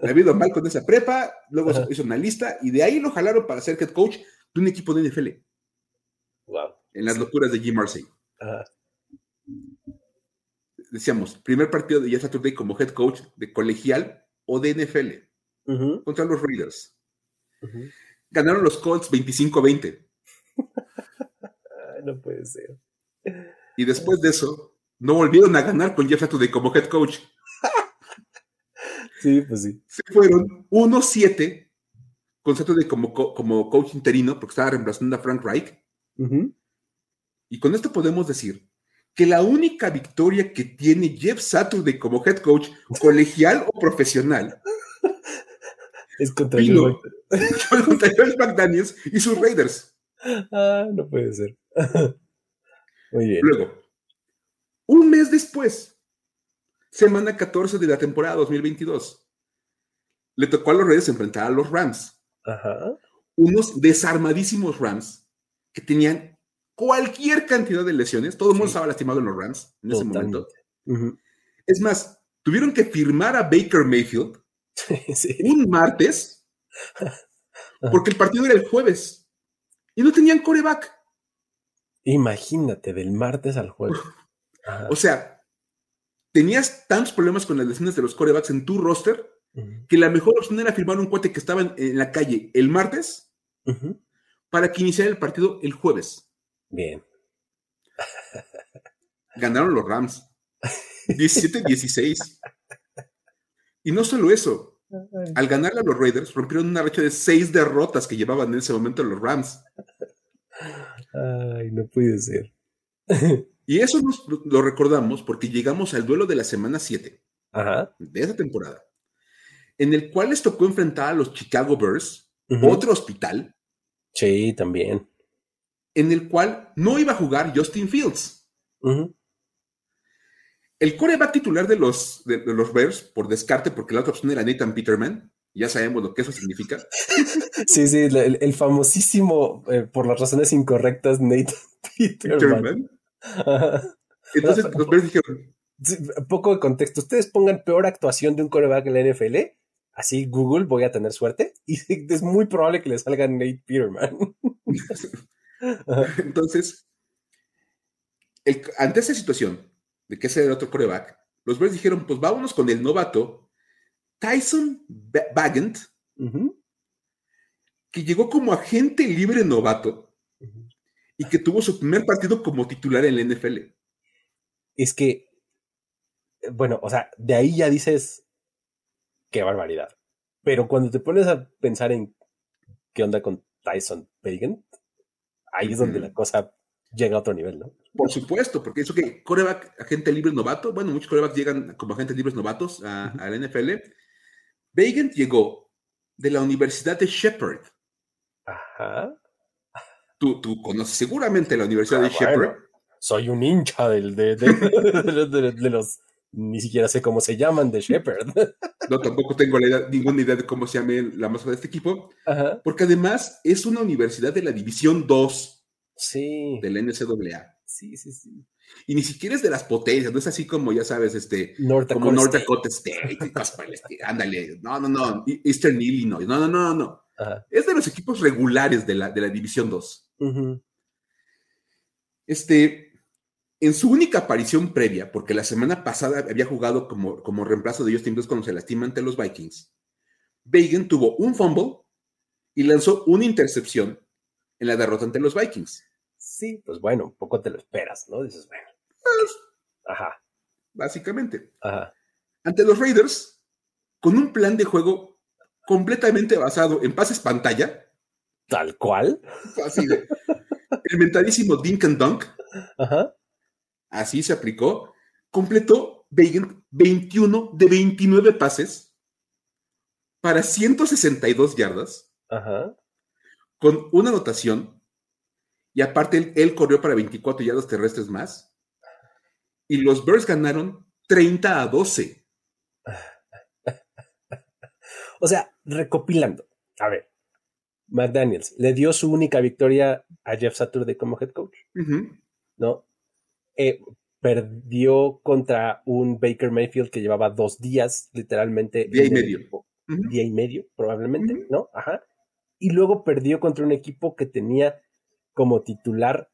le había ido mal con esa prepa, luego Ajá. hizo una lista y de ahí lo jalaron para ser head coach de un equipo de NFL, wow. en las locuras de Jim. Ajá. Decíamos, primer partido de Jeff Saturday como head coach de colegial o de NFL contra los Raiders. Ganaron los Colts 25-20 Ay, no puede ser. y después de eso no volvieron a ganar con Jeff Saturday como head coach. Sí, pues sí. Se fueron 1-7 con Saturday como, co- como coach interino porque estaba reemplazando a Frank Reich. Y con esto podemos decir que la única victoria que tiene Jeff Saturday como head coach colegial o profesional Es contra Vino. contra McDaniels y sus Raiders. Ah, no puede ser. Muy bien. Luego, un mes después, semana 14 de la temporada 2022, le tocó a los Raiders enfrentar a los Rams, Ajá. unos desarmadísimos Rams que tenían cualquier cantidad de lesiones. Todo el mundo estaba lastimado en los Rams en ese momento. Es más, tuvieron que firmar a Baker Mayfield Sí. un martes porque el partido era el jueves y no tenían coreback. Imagínate, del martes al jueves. Ajá. O sea, tenías tantos problemas con las lesiones de los corebacks en tu roster que la mejor opción era firmar un cuate que estaba en, en la calle el martes para que iniciara el partido el jueves. Bien. Ganaron los Rams 17-16. Y no solo eso, al ganarle a los Raiders rompieron una racha de seis derrotas que llevaban en ese momento los Rams. Ay, no puede ser. Y eso nos, lo recordamos porque llegamos al duelo de la semana 7 Ajá. de esa temporada, en el cual les tocó enfrentar a los Chicago Bears, otro hospital, Sí, también. en el cual no iba a jugar Justin Fields. Ujú. El coreback titular de los, de, de los Bears, por descarte, porque la otra opción era Nathan Peterman, ya sabemos lo que eso significa. Sí, sí, el, el famosísimo, eh, por las razones incorrectas, Nathan Peterman. Entonces los Bears dijeron, Sí, poco de contexto. Ustedes pongan peor actuación de un coreback en la NFL. Así Google voy a tener suerte. Y es muy probable que le salga Nate Peterman. Entonces, el- ante esa situación de que ese era el otro coreback, los Bears dijeron, pues vámonos con el novato Tyson Ba- Bagent, Ujú. que llegó como agente libre novato y que tuvo su primer partido como titular en la NFL. Es que bueno, o sea, de ahí ya dices, qué barbaridad. Pero cuando te pones a pensar en qué onda con Tyson Pagan, ahí es donde la cosa llega a otro nivel, ¿no? Por supuesto, porque eso que coreback, agente libre novato, bueno, muchos corebacks llegan como agentes libres novatos a, la NFL. Bagan llegó de la Universidad de Shepherd. Ajá. Tú, tú conoces seguramente la Universidad de ah, Shepherd. soy un hincha del, de, de, los, ni siquiera sé cómo se llaman, de Shepherd. No, tampoco tengo ninguna idea de cómo se llame la masa de este equipo. Ajá. Porque además es una universidad de la División 2 sí. del NCAA. Sí, sí, sí. Y ni siquiera es de las potencias, no es así como, ya sabes, este, North como North Dakota State, ándale, no, no, no, Eastern Illinois, no, no, no, no. Es de los equipos regulares de la, de la División 2. Este, en su única aparición previa, porque la semana pasada había jugado como, como reemplazo de Justin Fields cuando se lastima ante los Vikings, Bagan tuvo un fumble y lanzó una intercepción en la derrota ante los Vikings. Sí, pues bueno, un poco te lo esperas, ¿no? Dices, bueno. Pues, ajá. Básicamente. Ajá. Ante los Raiders, con un plan de juego completamente basado en pases pantalla. Tal cual. Así de. el mentadísimo Dink and Dunk. Ajá. Así se aplicó. Completó 21 de 29 pases para 162 yardas. Ajá. Con una anotación y aparte, él, corrió para 24 yardas terrestres más. Y los Bears ganaron 30 a 12. o sea, recopilando. A ver, McDaniels le dio su única victoria a Jeff Saturday como head coach. ¿No? Eh, perdió contra un Baker Mayfield que llevaba dos días, literalmente. Día y medio. Día y medio, probablemente, ¿no? Ajá. Y luego perdió contra un equipo que tenía como titular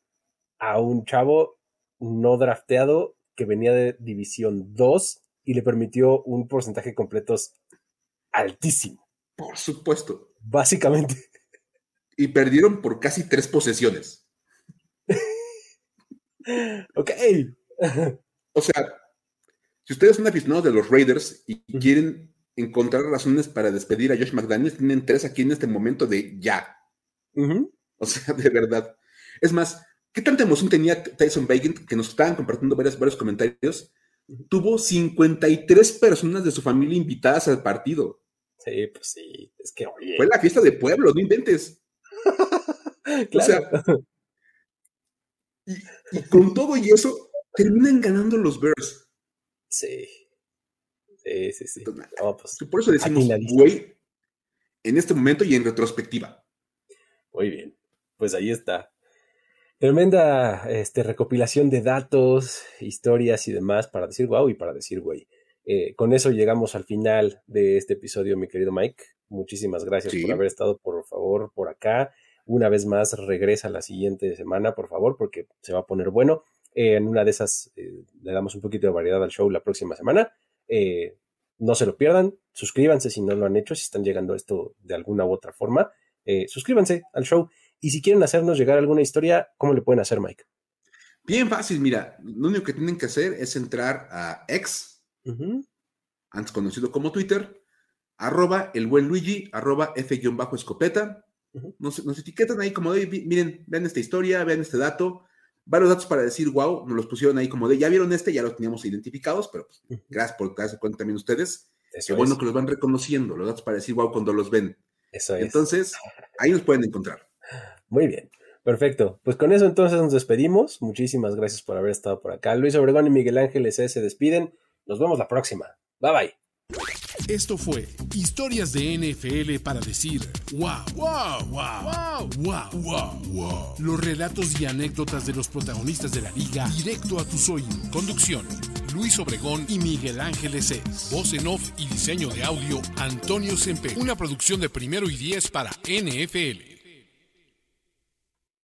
a un chavo no drafteado que venía de División 2 y le permitió un porcentaje completos altísimo. Por supuesto. Básicamente. Y perdieron por casi tres posesiones. ok. o sea, si ustedes son aficionados de los Raiders y quieren encontrar razones para despedir a Josh McDaniels, tienen tres aquí en este momento de ya. O sea, de verdad. Es más, ¿qué tanta emoción tenía Tyson Bacon que nos estaban compartiendo varios, varios comentarios? Tuvo 53 personas de su familia invitadas al partido. Sí, pues sí, es que oye. Fue la fiesta de pueblo, no inventes. O sea, y, con todo y eso, terminan ganando los Bears. Sí. Sí, sí, sí. Pues, por eso decimos, güey, en este momento y en retrospectiva. Muy bien pues ahí está. Tremenda este, recopilación de datos, historias y demás para decir wow y para decir güey. Eh, con eso llegamos al final de este episodio, mi querido Mike. Muchísimas gracias por haber estado, por favor, por acá. Una vez más, regresa la siguiente semana, por favor, porque se va a poner bueno. en una de esas eh, le damos un poquito de variedad al show la próxima semana. Eh, no se lo pierdan, suscríbanse si no lo han hecho, si están llegando a esto de alguna u otra forma. suscríbanse al show y si quieren hacernos llegar alguna historia, ¿cómo le pueden hacer, Mike? Bien fácil, mira, lo único que tienen que hacer es entrar a X, antes conocido como Twitter, arroba el buen Luigi, arroba F-escopeta. nos, etiquetan ahí como de, miren, vean esta historia, vean este dato, varios datos para decir, wow, nos los pusieron ahí como de, ya vieron este, ya los teníamos identificados, pero pues, gracias por darse cuenta también ustedes. Qué bueno que los van reconociendo, los datos para decir, wow, cuando los ven. Eso es. Entonces, ahí nos pueden encontrar. Muy bien. Perfecto. Pues con eso entonces nos despedimos. Muchísimas gracias por haber estado por acá. Luis Obregón y Miguel Ángeles se despiden. Nos vemos la próxima. Bye bye. Esto fue Historias de NFL para decir wow, wow, wow, wow, wow, wow, Los relatos y anécdotas de los protagonistas de la liga directo a tus oídos. Conducción: Luis Obregón y Miguel Ángeles Es. Voz en off y diseño de audio: Antonio Sempe. Una producción de primero y diez para NFL.